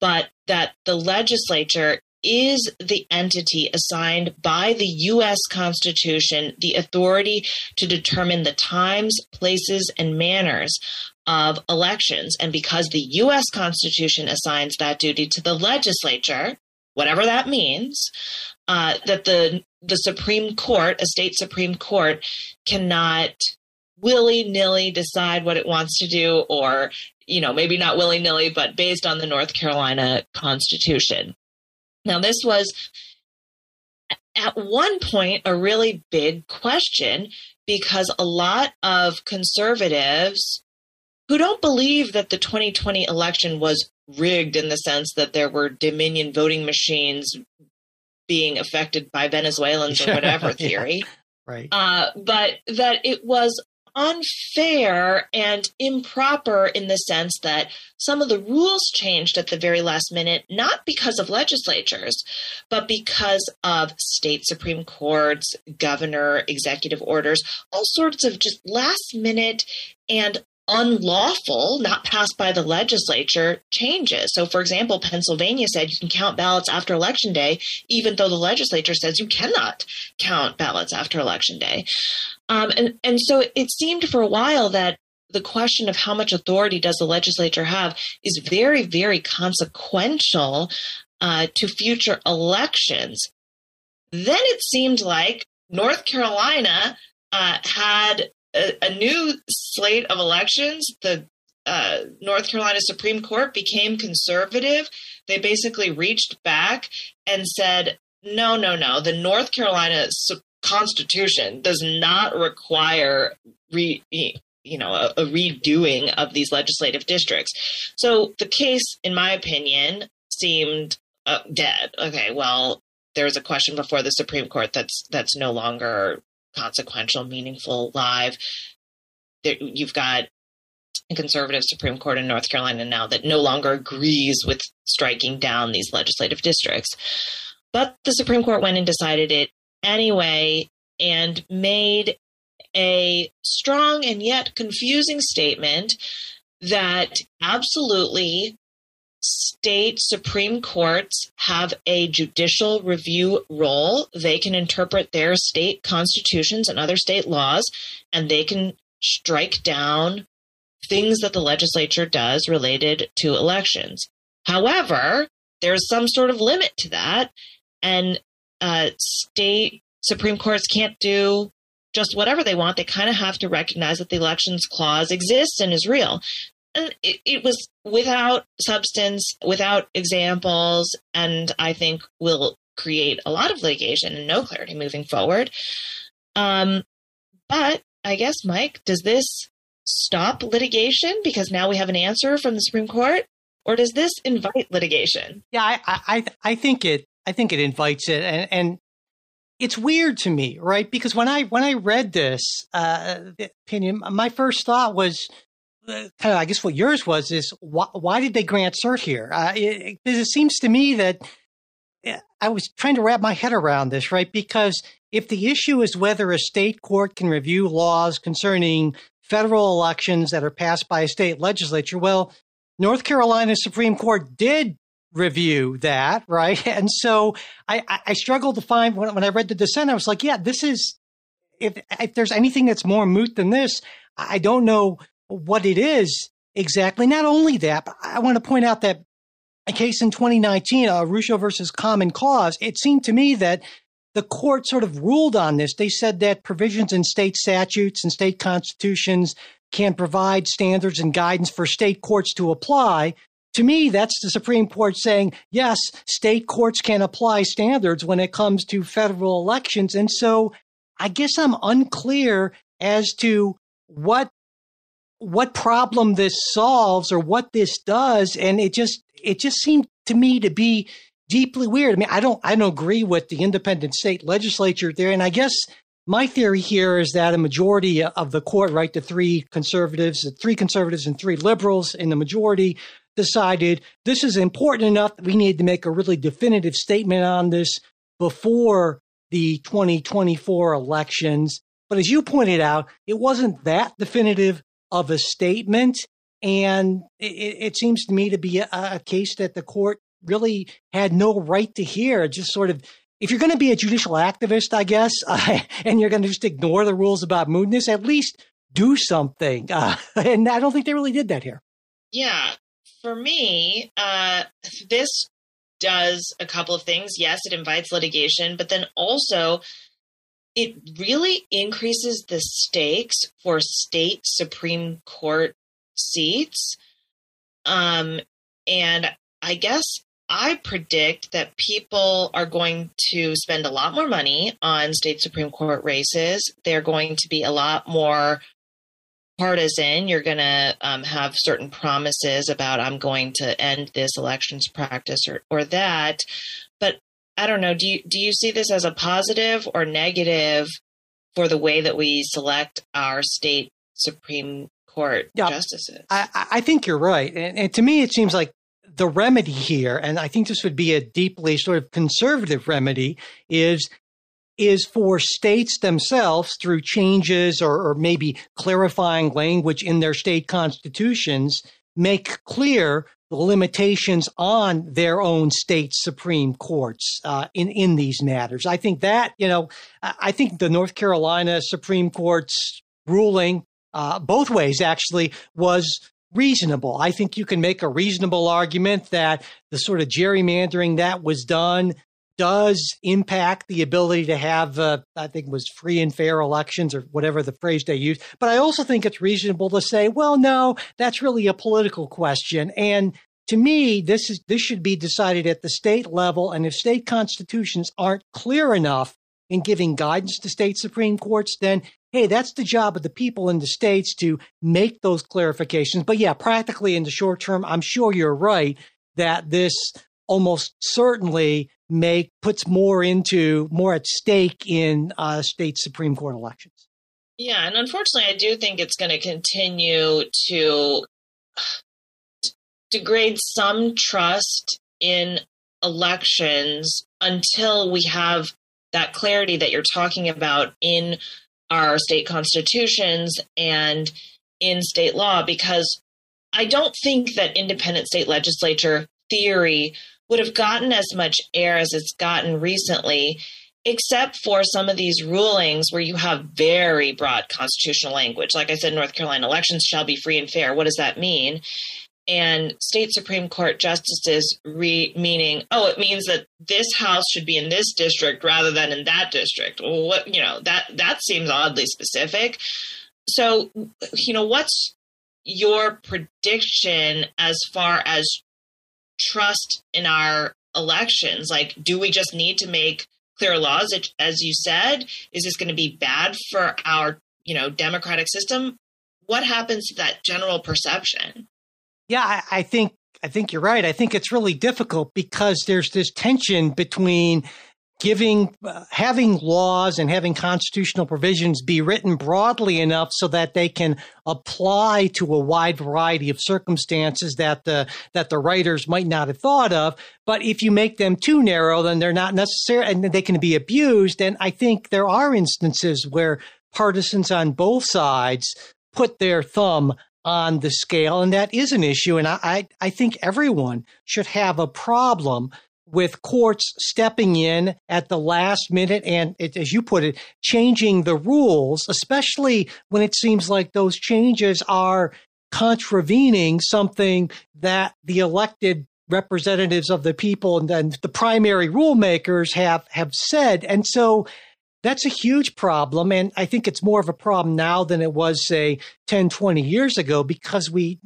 but that the legislature is the entity assigned by the U.S. Constitution the authority to determine the times, places, and manners of elections. And because the U.S. Constitution assigns that duty to the legislature, whatever that means, uh, that the the Supreme Court, a state Supreme Court, cannot willy nilly decide what it wants to do, or you know maybe not willy nilly, but based on the North Carolina Constitution. Now, this was at one point a really big question because a lot of conservatives who don't believe that the 2020 election was rigged in the sense that there were Dominion voting machines being affected by Venezuelans or whatever theory. Yeah, right. Uh, but that it was unfair and improper in the sense that some of the rules changed at the very last minute, not because of legislatures, but because of state Supreme Courts, governor, executive orders, all sorts of just last minute and unlawful, not passed by the legislature, changes. So, for example, Pennsylvania said you can count ballots after election day, even though the legislature says you cannot count ballots after election day. Um, and, and so it seemed for a while that the question of how much authority does the legislature have is very, very consequential uh, to future elections. Then it seemed like North Carolina uh, had a, a new slate of elections. The uh, North Carolina Supreme Court became conservative. They basically reached back and said, no, no, no. The North Carolina Su- Constitution does not require re, you know a, a redoing of these legislative districts. So the case, in my opinion, seemed uh, dead. Okay, well, there's a question before the Supreme Court that's that's no longer consequential, meaningful, live. There, you've got a conservative Supreme Court in North Carolina now that no longer agrees with striking down these legislative districts. But the Supreme Court went and decided it anyway and made a strong and yet confusing statement that absolutely state Supreme Courts have a judicial review role. They can interpret their state constitutions and other state laws, and they can strike down things that the legislature does related to elections. However, there's some sort of limit to that, and uh, state Supreme Courts can't do just whatever they want. They kind of have to recognize that the elections clause exists and is real. And it, it was without substance, without examples, and I think will create a lot of litigation and no clarity moving forward. Um, but I guess, Mike, does this stop litigation because now we have an answer from the Supreme Court, or does this invite litigation? Yeah, I, I, I think it. I think it invites it, and, and it's weird to me, right? Because when I when I read this uh, opinion, my first thought was uh, kind of, I guess, what yours was is why, why did they grant cert here? Uh, it, it seems to me that I was trying to wrap my head around this, right? Because if the issue is whether a state court can review laws concerning federal elections that are passed by a state legislature, well, North Carolina Supreme Court did review that, right? And so I, I struggled to find when, when I read the dissent, I was like, yeah, this is, if, if there's anything that's more moot than this, I don't know what it is exactly. Not only that, but I want to point out that a case in 2019, uh, Rucho versus Common Cause, it seemed to me that the court sort of ruled on this. They said that provisions in state statutes and state constitutions can provide standards and guidance for state courts to apply. To me, that's the Supreme Court saying, yes, state courts can apply standards when it comes to federal elections. And so I guess I'm unclear as to what what problem this solves or what this does and it just it just seemed to me to be deeply weird. I mean, I don't I don't agree with the independent state legislature there and I guess my theory here is that a majority of the court, right, the three conservatives, the three conservatives and three liberals in the majority decided this is important enough that we need to make a really definitive statement on this before the 2024 elections. But as you pointed out, it wasn't that definitive of a statement. And it, it seems to me to be a, a case that the court really had no right to hear. Just sort of, if you're going to be a judicial activist, I guess, uh, and you're going to just ignore the rules about mootness, at least do something. Uh, and I don't think they really did that here. Yeah. For me, uh, this does a couple of things. Yes, it invites litigation, but then also it really increases the stakes for state Supreme Court seats. Um, and I guess I predict that people are going to spend a lot more money on state Supreme Court races. They're going to be a lot more partisan. You're going to um, have certain promises about, I'm going to end this elections practice or, or that. But I don't know. Do you do you see this as a positive or negative for the way that we select our state Supreme Court yeah, justices? I, I think you're right, and, and to me, it seems like the remedy here, and I think this would be a deeply sort of conservative remedy, is is for states themselves through changes or, or, maybe clarifying language in their state constitutions make clear the limitations on their own state supreme courts uh, in in these matters. I think that you know, I think the North Carolina Supreme Court's ruling uh, both ways actually was reasonable. I think you can make a reasonable argument that the sort of gerrymandering that was done does impact the ability to have, uh, I think, was free and fair elections or whatever the phrase they use. But I also think it's reasonable to say, well, no, that's really a political question. And to me, this is this should be decided at the state level. And if state constitutions aren't clear enough in giving guidance to state supreme courts, then hey, that's the job of the people in the states to make those clarifications. But yeah, practically in the short term, I'm sure you're right that this almost certainly make puts more into more at stake in uh, state Supreme Court elections. Yeah, and unfortunately, I do think it's going to continue to degrade some trust in elections until we have that clarity that you're talking about in our state constitutions and in state law because I don't think that independent state legislature theory would have gotten as much air as it's gotten recently, except for some of these rulings where you have very broad constitutional language. Like I said, North Carolina elections shall be free and fair. What does that mean? And state Supreme Court justices re- meaning, oh, it means that this house should be in this district rather than in that district. Well, what you know that that seems oddly specific. So, you know, what's your prediction as far as trust in our elections? Like, do we just need to make clear laws, as you said? Is this going to be bad for our, you know, democratic system? What happens to that general perception? Yeah, I, I think I think you're right. I think it's really difficult because there's this tension between giving uh, having laws and having constitutional provisions be written broadly enough so that they can apply to a wide variety of circumstances that the that the writers might not have thought of. But if you make them too narrow then they're not necessary and they can be abused. And i think there are instances where partisans on both sides put their thumb on the scale and that is an issue. And i i think everyone should have a problem with courts stepping in at the last minute and, it, as you put it, changing the rules, especially when it seems like those changes are contravening something that the elected representatives of the people and, and the primary rule makers have have said. And so that's a huge problem. And I think it's more of a problem now than it was, say, 10, 20 years ago, because we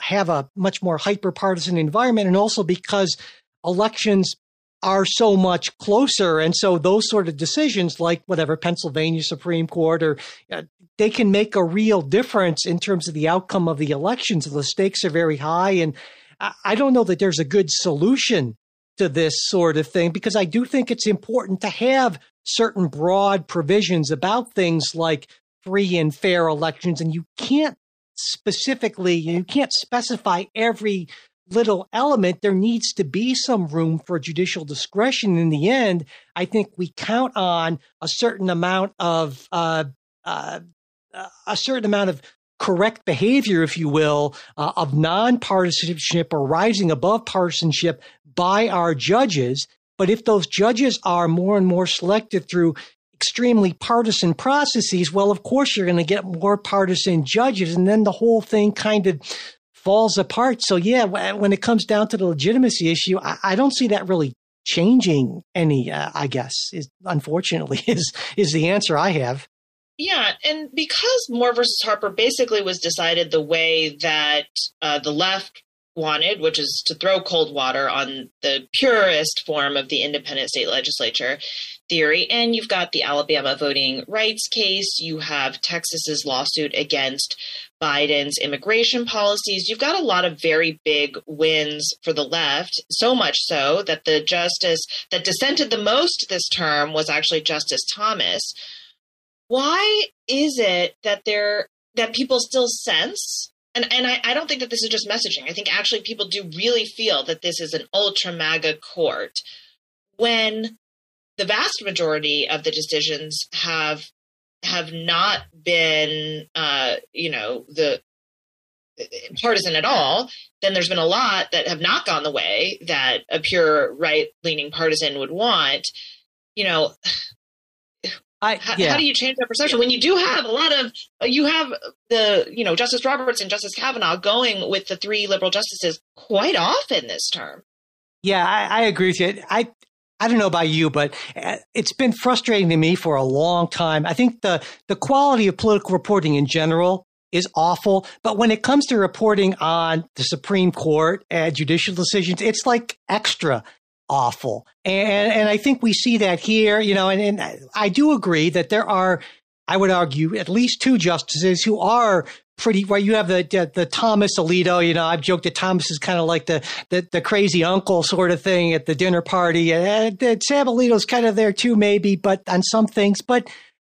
have a much more hyper partisan environment and also because elections are so much closer. And so those sort of decisions, like whatever Pennsylvania Supreme Court, or uh, they can make a real difference in terms of the outcome of the elections. The stakes are very high. And I, I don't know that there's a good solution to this sort of thing because I do think it's important to have certain broad provisions about things like free and fair elections. And you can't specifically, you can't specify every little element, there needs to be some room for judicial discretion. In the end, I think we count on a certain amount of uh, uh, a certain amount of correct behavior, if you will, uh, of nonpartisanship or rising above partisanship by our judges. But if those judges are more and more selected through extremely partisan processes, well, of course, you're going to get more partisan judges. And then the whole thing kind of falls apart. So yeah, when it comes down to the legitimacy issue, I, I don't see that really changing any. Uh, I guess is unfortunately is is the answer I have. Yeah, and because Moore versus Harper basically was decided the way that uh, the left wanted, which is to throw cold water on the purest form of the independent state legislature theory. And you've got the Alabama voting rights case, you have Texas's lawsuit against Biden's immigration policies. You've got a lot of very big wins for the left, so much so that the justice that dissented the most this term was actually Justice Thomas. Why is it that there that people still sense and and I, I don't think that this is just messaging. I think actually people do really feel that this is an ultra MAGA court when the vast majority of the decisions have have not been uh, you know the partisan at all then there's been a lot that have not gone the way that a pure right leaning partisan would want you know I, yeah. how, how, do you change that perception when you do have a lot of you have the you know Justice Roberts and Justice Kavanaugh going with the three liberal justices quite often this term? Yeah, I, I agree with you. I I don't know about you, but uh, it's been frustrating to me for a long time. I think the the quality of political reporting in general is awful, but when it comes to reporting on the Supreme Court and judicial decisions, it's like extra awful. And, and I think we see that here, you know, and, and I do agree that there are I would argue, at least two justices who are pretty right. You have the, the, the Thomas Alito. You know, I've joked that Thomas is kind of like the, the the crazy uncle sort of thing at the dinner party. And uh, Sam Alito's kind of there too, maybe, but on some things. But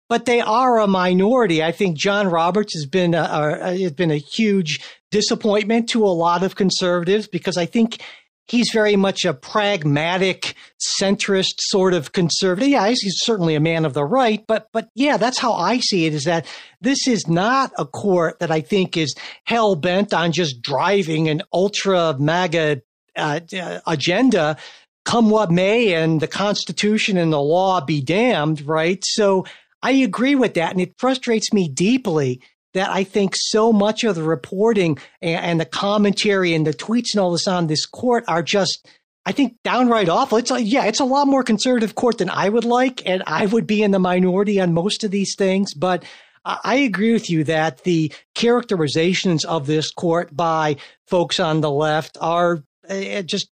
but they are a minority. I think John Roberts has been a, a, has been a huge disappointment to a lot of conservatives because I think he's very much a pragmatic, centrist sort of conservative. Yeah, he's certainly a man of the right, but but yeah, that's how I see it. Is that this is not a court that I think is hell bent on just driving an ultra MAGA uh, agenda, come what may, and the Constitution and the law be damned. Right, so. I agree with that, and it frustrates me deeply that I think so much of the reporting and, and, the commentary and the tweets and all this on this court are just, I think, downright awful. It's a, yeah, it's a lot more conservative court than I would like, and I would be in the minority on most of these things. But I agree with you that the characterizations of this court by folks on the left are uh, just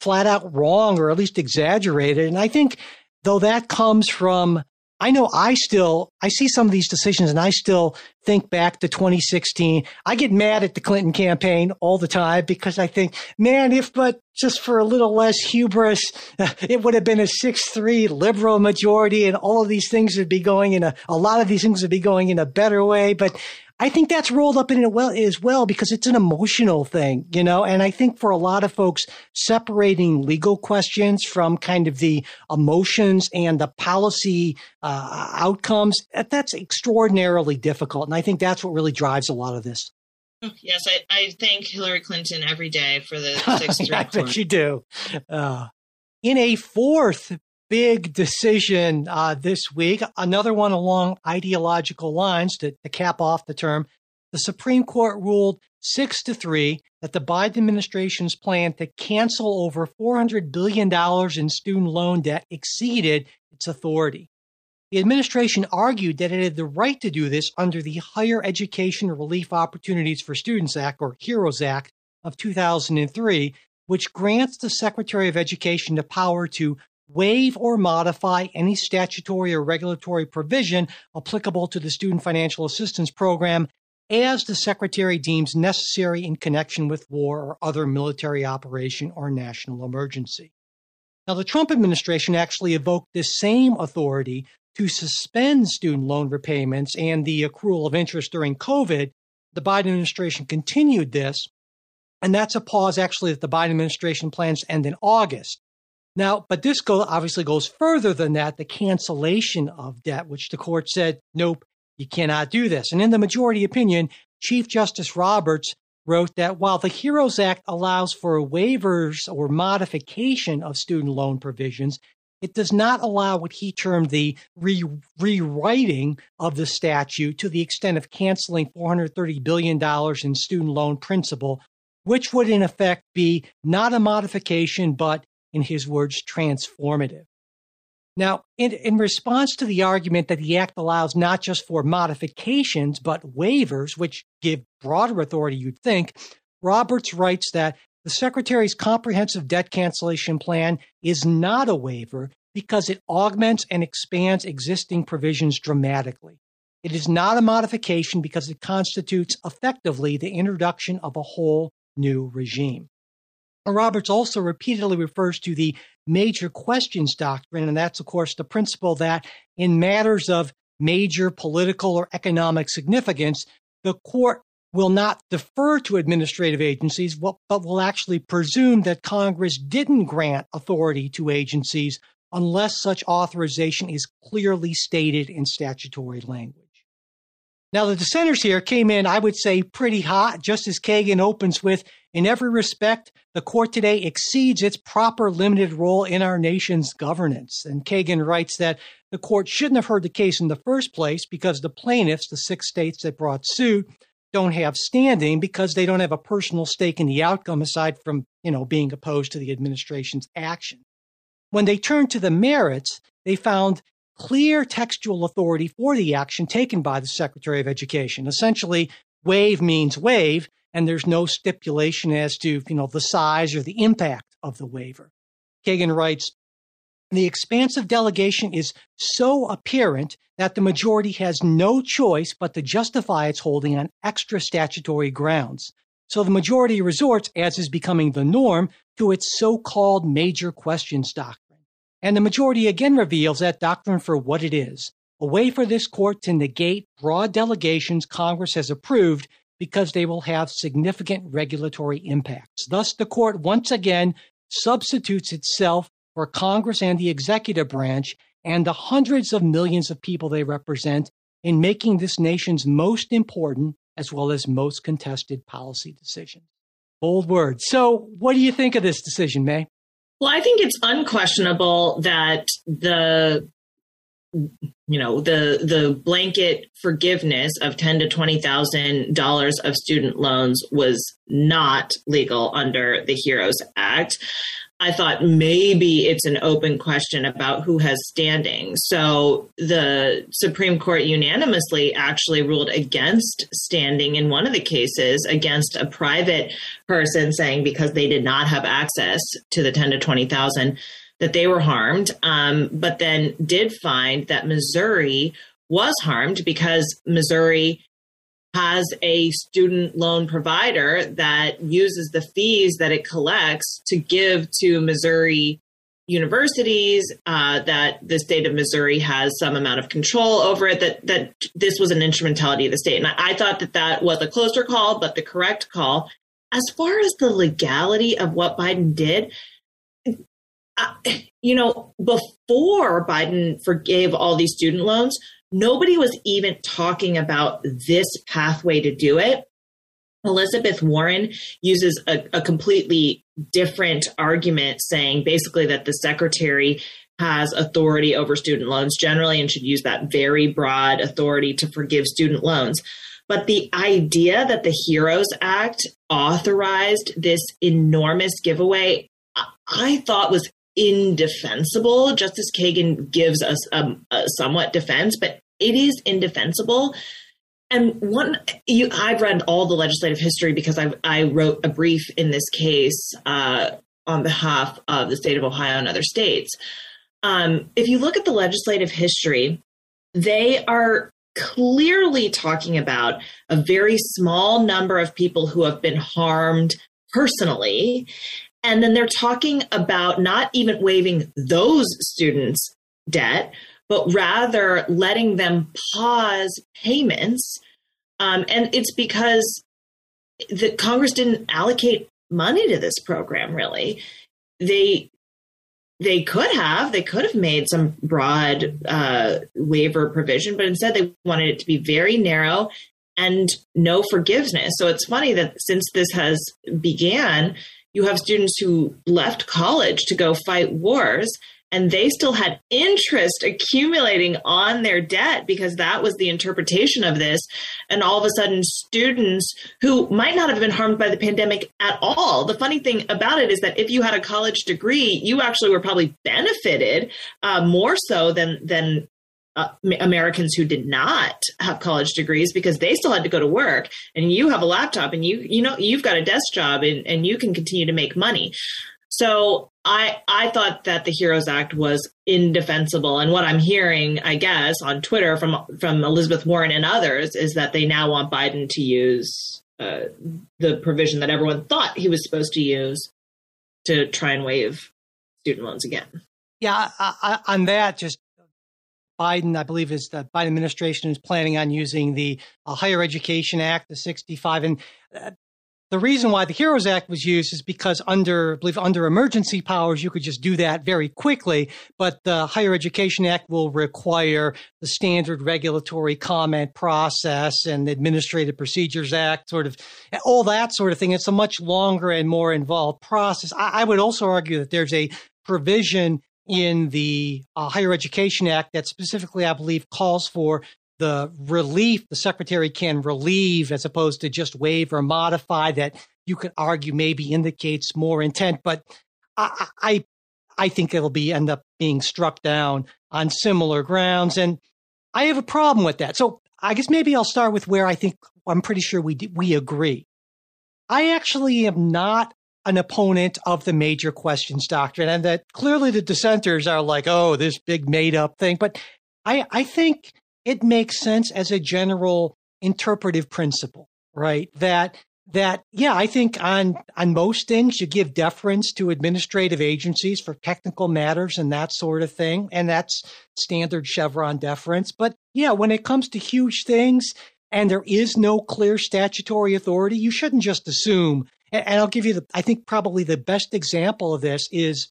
flat out wrong or at least exaggerated. And I think though that comes from I know I still I see some of these decisions and I still think back to 2016. I get mad at the Clinton campaign all the time because I think, man, if but just for a little less hubris, it would have been a 6-3 liberal majority and all of these things would be going in a a lot of these things would be going in a better way, but I think that's rolled up in it well as well because it's an emotional thing, you know. And I think for a lot of folks, separating legal questions from kind of the emotions and the policy uh, outcomes that's extraordinarily difficult. And I think that's what really drives a lot of this. Yes, I, I thank Hillary Clinton every day for the six. I bet you do. Uh, in a fourth big decision uh, this week, another one along ideological lines to, to cap off the term. The Supreme Court ruled six to three that the Biden administration's plan to cancel over $400 billion in student loan debt exceeded its authority. The administration argued that it had the right to do this under the Higher Education Relief Opportunities for Students Act, or HEROES Act, of 2003, which grants the Secretary of Education the power to waive or modify any statutory or regulatory provision applicable to the Student Financial Assistance Program as the Secretary deems necessary in connection with war or other military operation or national emergency. Now, the Trump administration actually evoked this same authority to suspend student loan repayments and the accrual of interest during COVID. The Biden administration continued this, and that's a pause actually that the Biden administration plans to end in August. Now, but this go, obviously goes further than that the cancellation of debt, which the court said, nope, you cannot do this. And in the majority opinion, Chief Justice Roberts wrote that while the HEROES Act allows for waivers or modification of student loan provisions, it does not allow what he termed the re- rewriting of the statute to the extent of canceling $430 billion in student loan principal, which would in effect be not a modification, but in his words, transformative. Now, in, in, response to the argument that the Act allows not just for modifications, but waivers, which give broader authority, you'd think, Roberts writes that the Secretary's comprehensive debt cancellation plan is not a waiver because it augments and expands existing provisions dramatically. It is not a modification because it constitutes effectively the introduction of a whole new regime. Roberts also repeatedly refers to the major questions doctrine, and that's, of course, the principle that in matters of major political or economic significance, the court will not defer to administrative agencies, but will actually presume that Congress didn't grant authority to agencies unless such authorization is clearly stated in statutory language. Now, the dissenters here came in, I would say, pretty hot. Justice Kagan opens with In every respect, the court today exceeds its proper limited role in our nation's governance. And Kagan writes that the court shouldn't have heard the case in the first place because the plaintiffs, the six states that brought suit, don't have standing because they don't have a personal stake in the outcome aside from, you know, being opposed to the administration's action. When they turned to the merits, they found clear textual authority for the action taken by the Secretary of Education. Essentially, waive means waive, and there's no stipulation as to you know the size or the impact of the waiver. Kagan writes, The expansive delegation is so apparent that the majority has no choice but to justify its holding on extra statutory grounds. So the majority resorts, as is becoming the norm, to its so called major questions doctrine. And the majority again reveals that doctrine for what it is a way for this court to negate broad delegations Congress has approved because they will have significant regulatory impacts. Thus, the court once again substitutes itself for Congress and the executive branch and the hundreds of millions of people they represent in making this nation's most important as well as most contested policy decisions. Bold words. So, what do you think of this decision, May? Well, I think it's unquestionable that the you know the the blanket forgiveness of ten to twenty thousand dollars of student loans was not legal under the Heroes Act. I thought maybe it's an open question about who has standing. So the Supreme Court unanimously actually ruled against standing in one of the cases against a private person saying because they did not have access to the 10 to 20,000 that they were harmed, um, but then did find that Missouri was harmed because Missouri has a student loan provider that uses the fees that it collects to give to Missouri universities uh, that the state of Missouri has some amount of control over it that that this was an instrumentality of the state. And I, I thought that that was a closer call but the correct call. As far as the legality of what Biden did you know before Biden forgave all these student loans nobody was even talking about this pathway to do it. Elizabeth Warren uses a, a, completely different argument, saying basically that the secretary has authority over student loans generally and should use that very broad authority to forgive student loans. But the idea that the HEROES Act authorized this enormous giveaway, I thought was indefensible. Justice Kagan gives us a, a somewhat defense, but it is indefensible. And one, you, I've read all the legislative history because I, I wrote a brief in this case uh, on behalf of the state of Ohio and other states. Um, if you look at the legislative history, they are clearly talking about a very small number of people who have been harmed personally. And then they're talking about not even waiving those students' debt, but rather letting them pause payments. Um, and it's because the Congress didn't allocate money to this program. Really, they they could have they could have made some broad uh, waiver provision, but instead they wanted it to be very narrow and no forgiveness. So it's funny that since this has began, you have students who left college to go fight wars and they still had interest accumulating on their debt because that was the interpretation of this. And all of a sudden, students who might not have been harmed by the pandemic at all. The funny thing about it is that if you had a college degree, you actually were probably benefited uh, more so than than uh, Americans who did not have college degrees because they still had to go to work and you have a laptop and you you know you've got a desk job and, and you can continue to make money so I I thought that the Heroes Act was indefensible, and what I'm hearing, I guess, on Twitter from from Elizabeth Warren and others is that they now want Biden to use uh, the provision that everyone thought he was supposed to use to try and waive student loans again. Yeah, I, I, on that, just Biden, I believe, is the Biden administration is planning on using the uh, Higher Education Act, the 65, and uh, the reason why the Heroes Act was used is because under, I believe, under emergency powers, you could just do that very quickly. But the Higher Education Act will require the standard regulatory comment process and Administrative Procedures Act, sort of all that sort of thing. It's a much longer and more involved process. I, I would also argue that there's a provision in the uh, Higher Education Act that specifically, I believe, calls for the relief the secretary can relieve as opposed to just waive or modify that you could argue maybe indicates more intent. But i i, I think it'll be end up being struck down on similar grounds and i have a problem with that. So i guess maybe i'll start with where i think i'm pretty sure we we agree. I actually am not an opponent of the major questions doctrine, and that clearly the dissenters are like, oh, this big made up thing. But I, I think it makes sense as a general interpretive principle, right? That that yeah, I think on on most things you give deference to administrative agencies for technical matters and that sort of thing, and that's standard Chevron deference. But yeah, when it comes to huge things and there is no clear statutory authority, you shouldn't just assume. And I'll give you the I think probably the best example of this is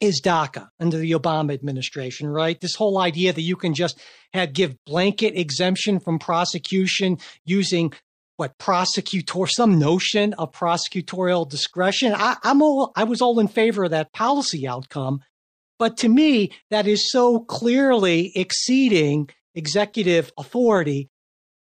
is DACA under the Obama administration, right? This whole idea that you can just have, give blanket exemption from prosecution using what prosecutor, some notion of prosecutorial discretion. I, I'm all, I was all in favor of that policy outcome. But to me, that is so clearly exceeding executive authority.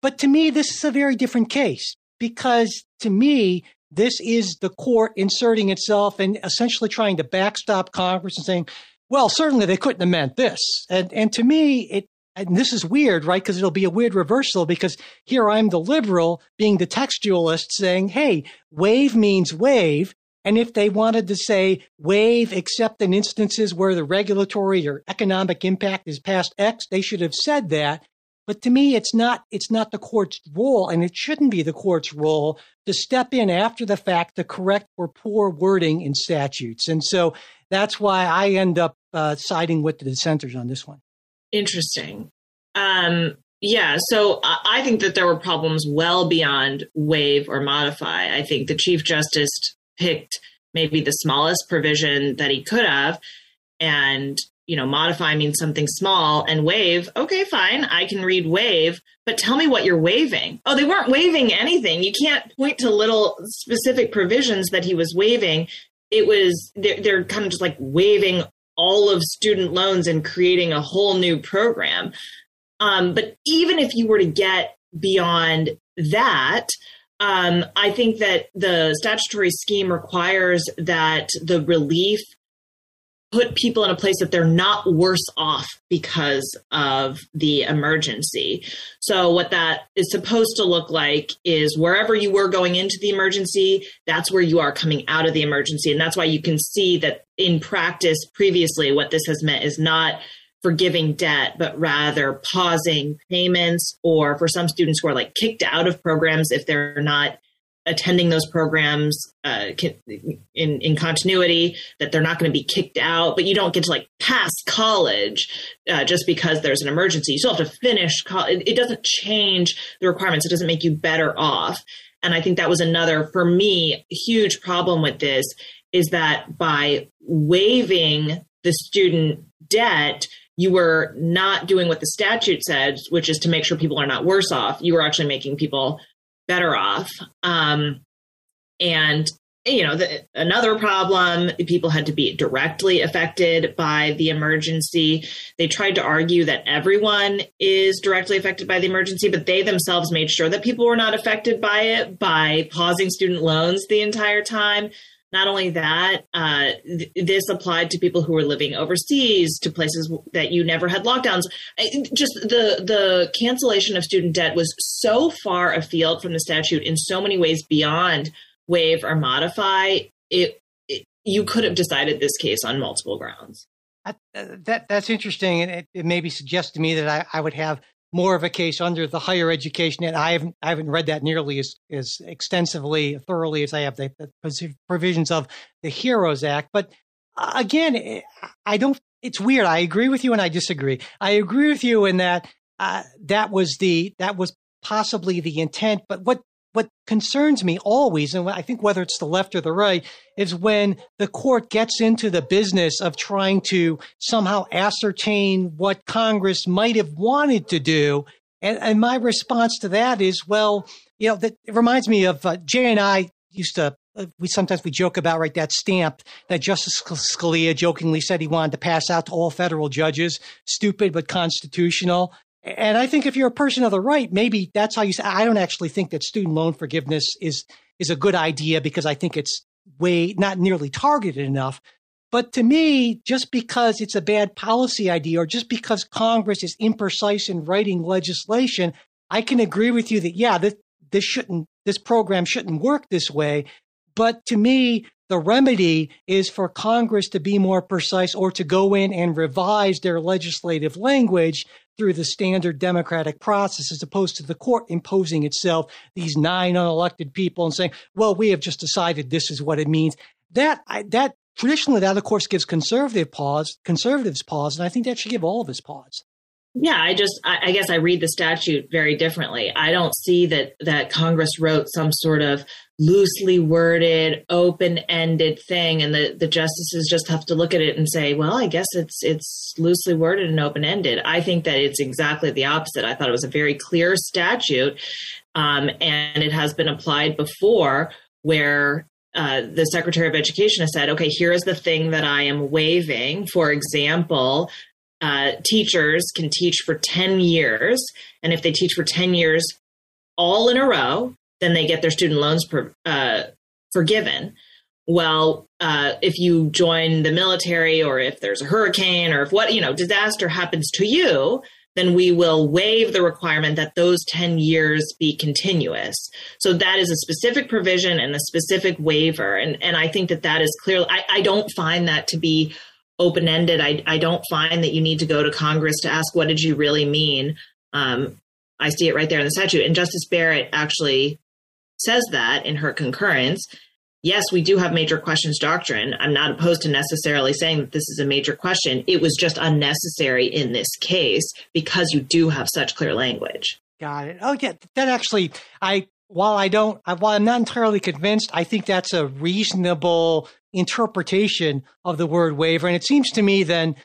But to me, this is a very different case because to me, this is the court inserting itself and essentially trying to backstop Congress and saying, well, certainly they couldn't have meant this. And, and to me, it, and this is weird, right? Because it'll be a weird reversal because here I'm the liberal being the textualist saying, hey, waive means waive. And if they wanted to say waive, except in instances where the regulatory or economic impact is past X, they should have said that. But to me, it's not, it's not the court's role and it shouldn't be the court's role to step in after the fact to correct or poor wording in statutes. And so that's why I end up uh, siding with the dissenters on this one. Interesting. Um, yeah, so I think that there were problems well beyond waive or modify. I think the Chief Justice picked maybe the smallest provision that he could have. And you know, modify means something small and waive. okay, fine, I can read waive, but tell me what you're waiving. Oh, they weren't waiving anything. You can't point to little specific provisions that he was waiving. It was, they're, they're kind of just like waiving all of student loans and creating a whole new program. Um, but even if you were to get beyond that, um, I think that the statutory scheme requires that the relief put people in a place that they're not worse off because of the emergency. So, what that is supposed to look like is wherever you were going into the emergency, that's where you are coming out of the emergency. And that's why you can see that in practice previously, what this has meant is not forgiving debt, but rather pausing payments, or for some students who are like kicked out of programs if they're not attending those programs uh, in in continuity that they're not going to be kicked out but you don't get to like pass college uh, just because there's an emergency. You still have to finish college it doesn't change the requirements. It doesn't make you better off. And i think that was another for me huge problem with this is that by waiving the student debt you were not doing what the statute said which is to make sure people are not worse off. You were actually making people better off. Um, and you know, the, another problem, people had to be directly affected by the emergency. They tried to argue that everyone is directly affected by the emergency, but they themselves made sure that people were not affected by it by pausing student loans the entire time. Not only that, uh, th- this applied to people who were living overseas, to places that you never had lockdowns. Just the the cancellation of student debt was so far afield from the statute in so many ways beyond waive or modify. It, it you could have decided this case on multiple grounds. Uh, that that's interesting, and it, it maybe suggests to me that I, I would have more of a case under the higher education and I haven't I haven't read that nearly as, as extensively thoroughly as I have the, the provisions of the Heroes Act. But uh, again, eh, I don't. It's weird. I agree with you and I disagree. I agree with you in that uh, that was the that was possibly the intent. But what what concerns me always, and I think whether it's the left or the right, is when the court gets into the business of trying to somehow ascertain what Congress might have wanted to do. And, and my response to that is, well, you know, that it reminds me of uh, Jay and I used to. Uh, we sometimes we joke about right that stamp that Justice Scalia jokingly said he wanted to pass out to all federal judges, stupid but constitutional. And I think if you're a person of the right, maybe that's how you say. I don't actually think that student loan forgiveness is is a good idea because I think it's way not nearly targeted enough. But to me, just because it's a bad policy idea or just because Congress is imprecise in writing legislation, I can agree with you that yeah, this, this shouldn't this program shouldn't work this way. But to me, the remedy is for Congress to be more precise or to go in and revise their legislative language through the standard democratic process as opposed to the court imposing itself these nine unelected people and saying, well, we have just decided this is what it means. That, that traditionally, that of course gives conservative pause, conservatives pause, and I think that should give all of us pause. Yeah, I just I, I, guess I read the statute very differently. I don't see that that Congress wrote some sort of loosely worded, open-ended thing and the, the justices just have to look at it and say, well, I guess it's it's loosely worded and open-ended. I think that it's exactly the opposite. I thought it was a very clear statute um, and it has been applied before where uh, the Secretary of Education has said, okay, here is the thing that I am waiving. For example, uh, teachers can teach for 10 years. And if they teach for 10 years all in a row, then they get their student loans per, uh, forgiven. Well, uh, if you join the military or if there's a hurricane or if what, you know, disaster happens to you, then we will waive the requirement that those 10 years be continuous. So that is a specific provision and a specific waiver. And, and I think that that is clearly, I, I don't find that to be open ended. I, I don't find that you need to go to Congress to ask, what did you really mean? Um, I see it right there in the statute. And Justice Barrett actually says that in her concurrence. Yes, we do have major questions doctrine. I'm not opposed to necessarily saying that this is a major question. It was just unnecessary in this case because you do have such clear language. Got it. Oh, yeah. That actually, I while I don't, while I'm not entirely convinced, I think that's a reasonable interpretation of the word waiver. And it seems to me then,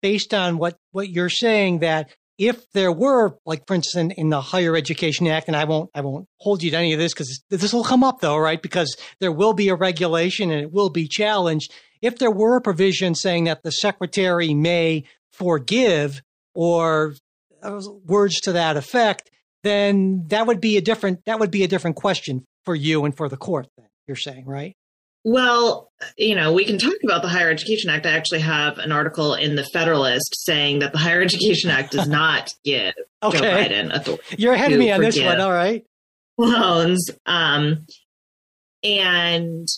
based on what, what you're saying, that if there were, like for instance, in, the Higher Education Act, and I won't, I won't hold you to any of this because this will come up though, right? Because there will be a regulation and it will be challenged. If there were a provision saying that the secretary may forgive or uh, words to that effect, then that would be a different that would be a different question for you and for the court. You're saying, right? Well, you know, we can talk about the Higher Education Act. I actually have an article in the Federalist saying that the Higher Education Act does not give okay. Joe Biden authority. You're ahead of me on this one. All right. Loans. Um, and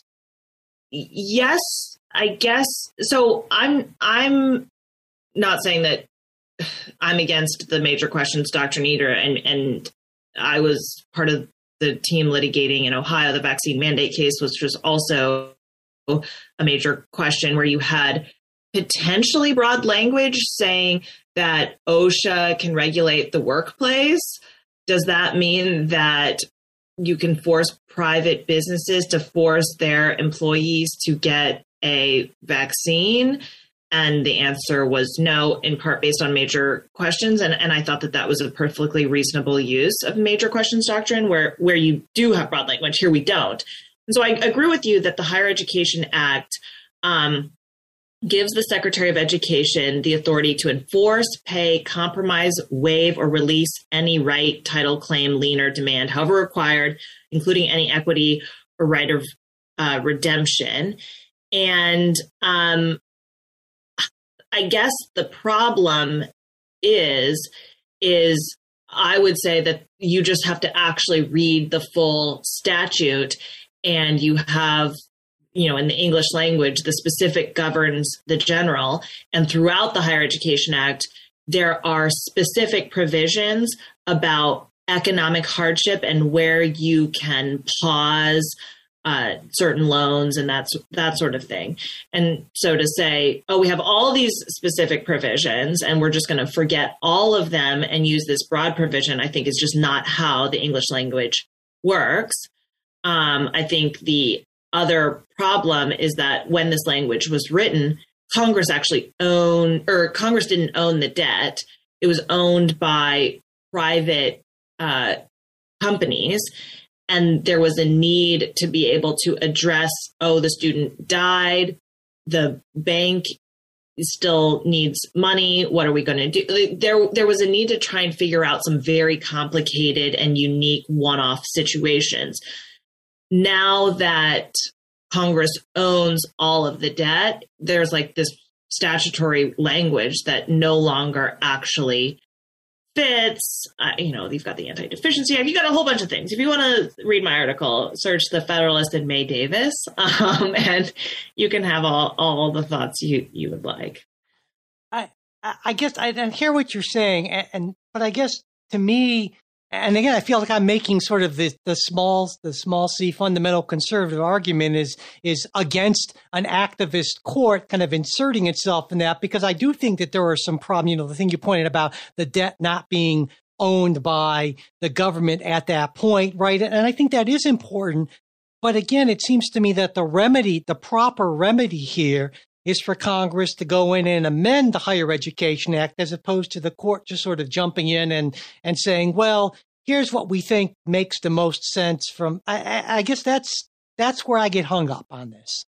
yes, I guess so. I'm I'm not saying that I'm against the major questions doctrine either, and and I was part of the team litigating in Ohio the vaccine mandate case, which was also a major question where you had potentially broad language saying that OSHA can regulate the workplace. Does that mean that you can force private businesses to force their employees to get a vaccine? And the answer was no, in part based on major questions. And, and I thought that that was a perfectly reasonable use of major questions doctrine, where, where you do have broad language. Here we don't. And so I agree with you that the Higher Education Act um, gives the Secretary of Education the authority to enforce, pay, compromise, waive, or release any right, title, claim, lien, or demand, however required, including any equity or right of uh, redemption. And um, I guess the problem is is I would say that you just have to actually read the full statute and you have you know in the English language the specific governs the general. And throughout the Higher Education Act there are specific provisions about economic hardship and where you can pause uh, certain loans and that's that sort of thing. And so to say, oh, we have all these specific provisions and we're just going to forget all of them and use this broad provision, I think is just not how the English language works. Um, I think the other problem is that when this language was written, Congress actually owned, or Congress didn't own the debt. It was owned by private uh, companies and there was a need to be able to address oh the student died. The bank still needs money. What are we going to do there there was a need to try and figure out some very complicated and unique one-off situations. Now that congress owns all of the debt there's like this statutory language that no longer actually fits. Uh, you know, you've got the Anti Deficiency Act. You got a whole bunch of things. If you want to read my article, search the Federalist and May Davis, um, and you can have all all the thoughts you you would like. I I guess I, I hear what you're saying, and, and but I guess to me, and again, I feel like I'm making sort of the, the small the small c fundamental conservative argument is is against an activist court kind of inserting itself in that because I do think that there are some problems. You know, the thing you pointed about the debt not being owned by the government at that point, right? And I think that is important. But again, it seems to me that the remedy, the proper remedy here is for Congress to go in and amend the Higher Education Act as opposed to the court just sort of jumping in and, and saying, well, here's what we think makes the most sense from, I, I guess that's, that's where I get hung up on this.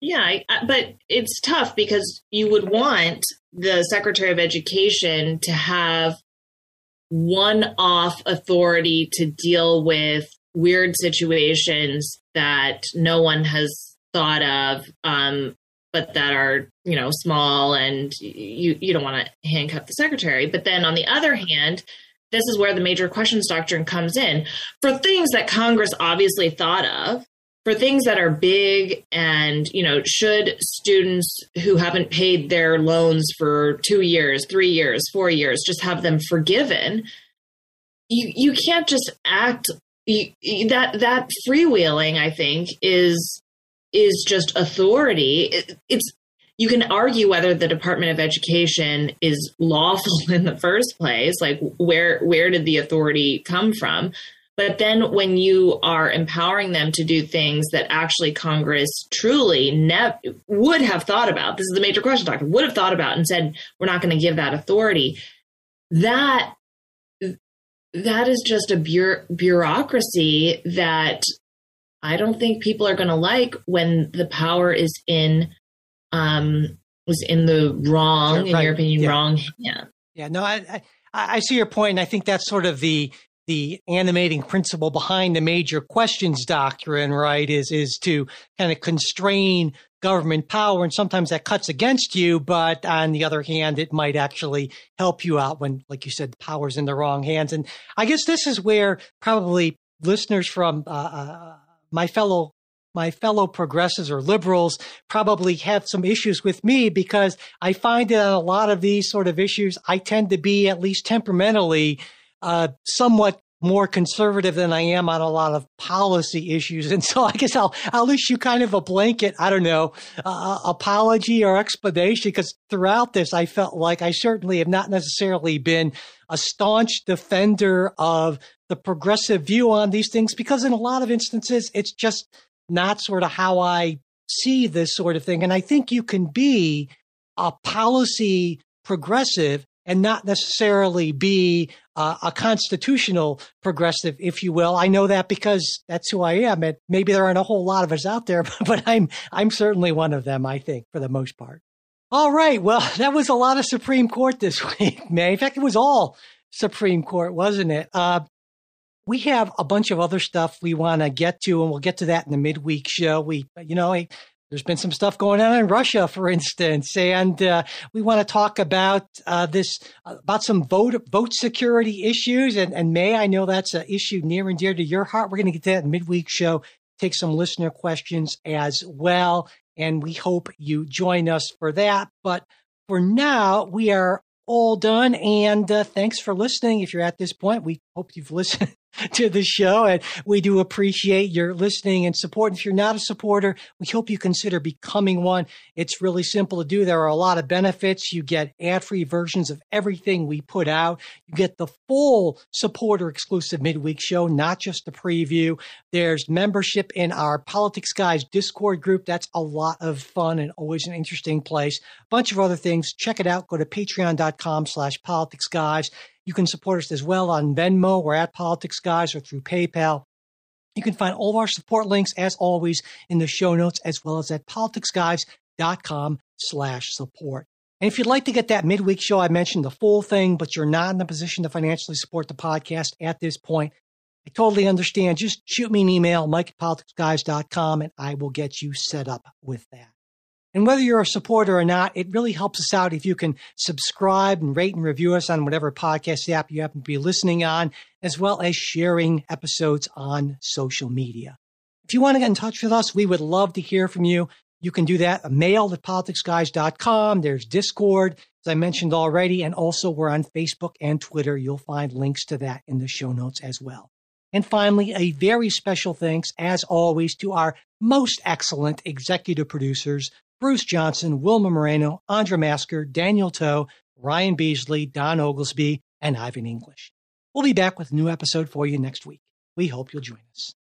Yeah, I, but it's tough because you would want the Secretary of Education to have one off authority to deal with weird situations that no one has thought of um, but that are you know small and you you don't want to handcuff the secretary. But then on the other hand this is where the major questions doctrine comes in. For things that congress obviously thought of for things that are big and you know should students who haven't paid their loans for 2 years 3 years 4 years just have them forgiven you you can't just act you, that that freewheeling i think is is just authority. It, it's you can argue whether the Department of Education is lawful in the first place, like where where did the authority come from? But then when you are empowering them to do things that actually Congress truly ne- would have thought about, this is the major question, Doctor, would have thought about and said, we're not going to give that authority. That that is just a bureaucracy that I don't think people are going to like when the power is in um was in the wrong, right. in your opinion, yeah. wrong hand. Yeah, no, I, I I see your point, and I think that's sort of the the animating principle behind the major questions doctrine, right? Is is to kind of constrain government power, and sometimes that cuts against you, but on the other hand, it might actually help you out when, like you said, the power's in the wrong hands. And I guess this is where probably listeners from uh, uh my fellow my fellow progressives or liberals probably have some issues with me because I find that on a lot of these sort of issues, I tend to be at least temperamentally uh, somewhat more conservative than I am on a lot of policy issues. And so I guess I'll, I'll issue kind of a blanket, I don't know, uh, apology or explanation because throughout this, I felt like I certainly have not necessarily been a staunch defender of the progressive view on these things because in a lot of instances, it's just not sort of how I see this sort of thing. And I think you can be a policy progressive and not necessarily be uh, a constitutional progressive, if you will. I know that because that's who I am, and maybe there aren't a whole lot of us out there, but I'm I'm certainly one of them. I think for the most part. All right, well, that was a lot of Supreme Court this week, man. In fact, it was all Supreme Court, wasn't it? Uh, we have a bunch of other stuff we want to get to, and we'll get to that in the midweek show. We, you know, there's been some stuff going on in Russia, for instance, and uh, we want to talk about uh, this about some vote vote security issues. And, and May, I know that's an issue near and dear to your heart. We're going to get to that midweek show. Take some listener questions as well, and we hope you join us for that. But for now, we are all done. And uh, thanks for listening. If you're at this point, we hope you've listened to the show. And we do appreciate your listening and support. If you're not a supporter, we hope you consider becoming one. It's really simple to do. There are a lot of benefits. You get ad free versions of everything we put out. You get the full supporter exclusive midweek show, not just the preview. There's membership in our Politics Guys Discord group. That's a lot of fun and always an interesting place. A bunch of other things. Check it out. Go to patreon.com slash politics guys. You can support us as well on Venmo or at Politics Guys or through PayPal. You can find all of our support links, as always, in the show notes, as well as at politicsguys.com slash support. And if you'd like to get that midweek show, I mentioned the full thing, but you're not in a position to financially support the podcast at this point, I totally understand. Just shoot me an email, mike at politicsguys.com, and I will get you set up with that. And whether you're a supporter or not, it really helps us out if you can subscribe and rate and review us on whatever podcast app you happen to be listening on, as well as sharing episodes on social media. If you want to get in touch with us, we would love to hear from you. You can do that at mail at politicsguys.com. There's Discord, as I mentioned already, and also we're on Facebook and Twitter. You'll find links to that in the show notes as well. And finally, a very special thanks, as always, to our most excellent executive producers, Bruce Johnson, Wilma Moreno, Andra Masker, Daniel Toe, Ryan Beasley, Don Oglesby, and Ivan English. We'll be back with a new episode for you next week. We hope you'll join us.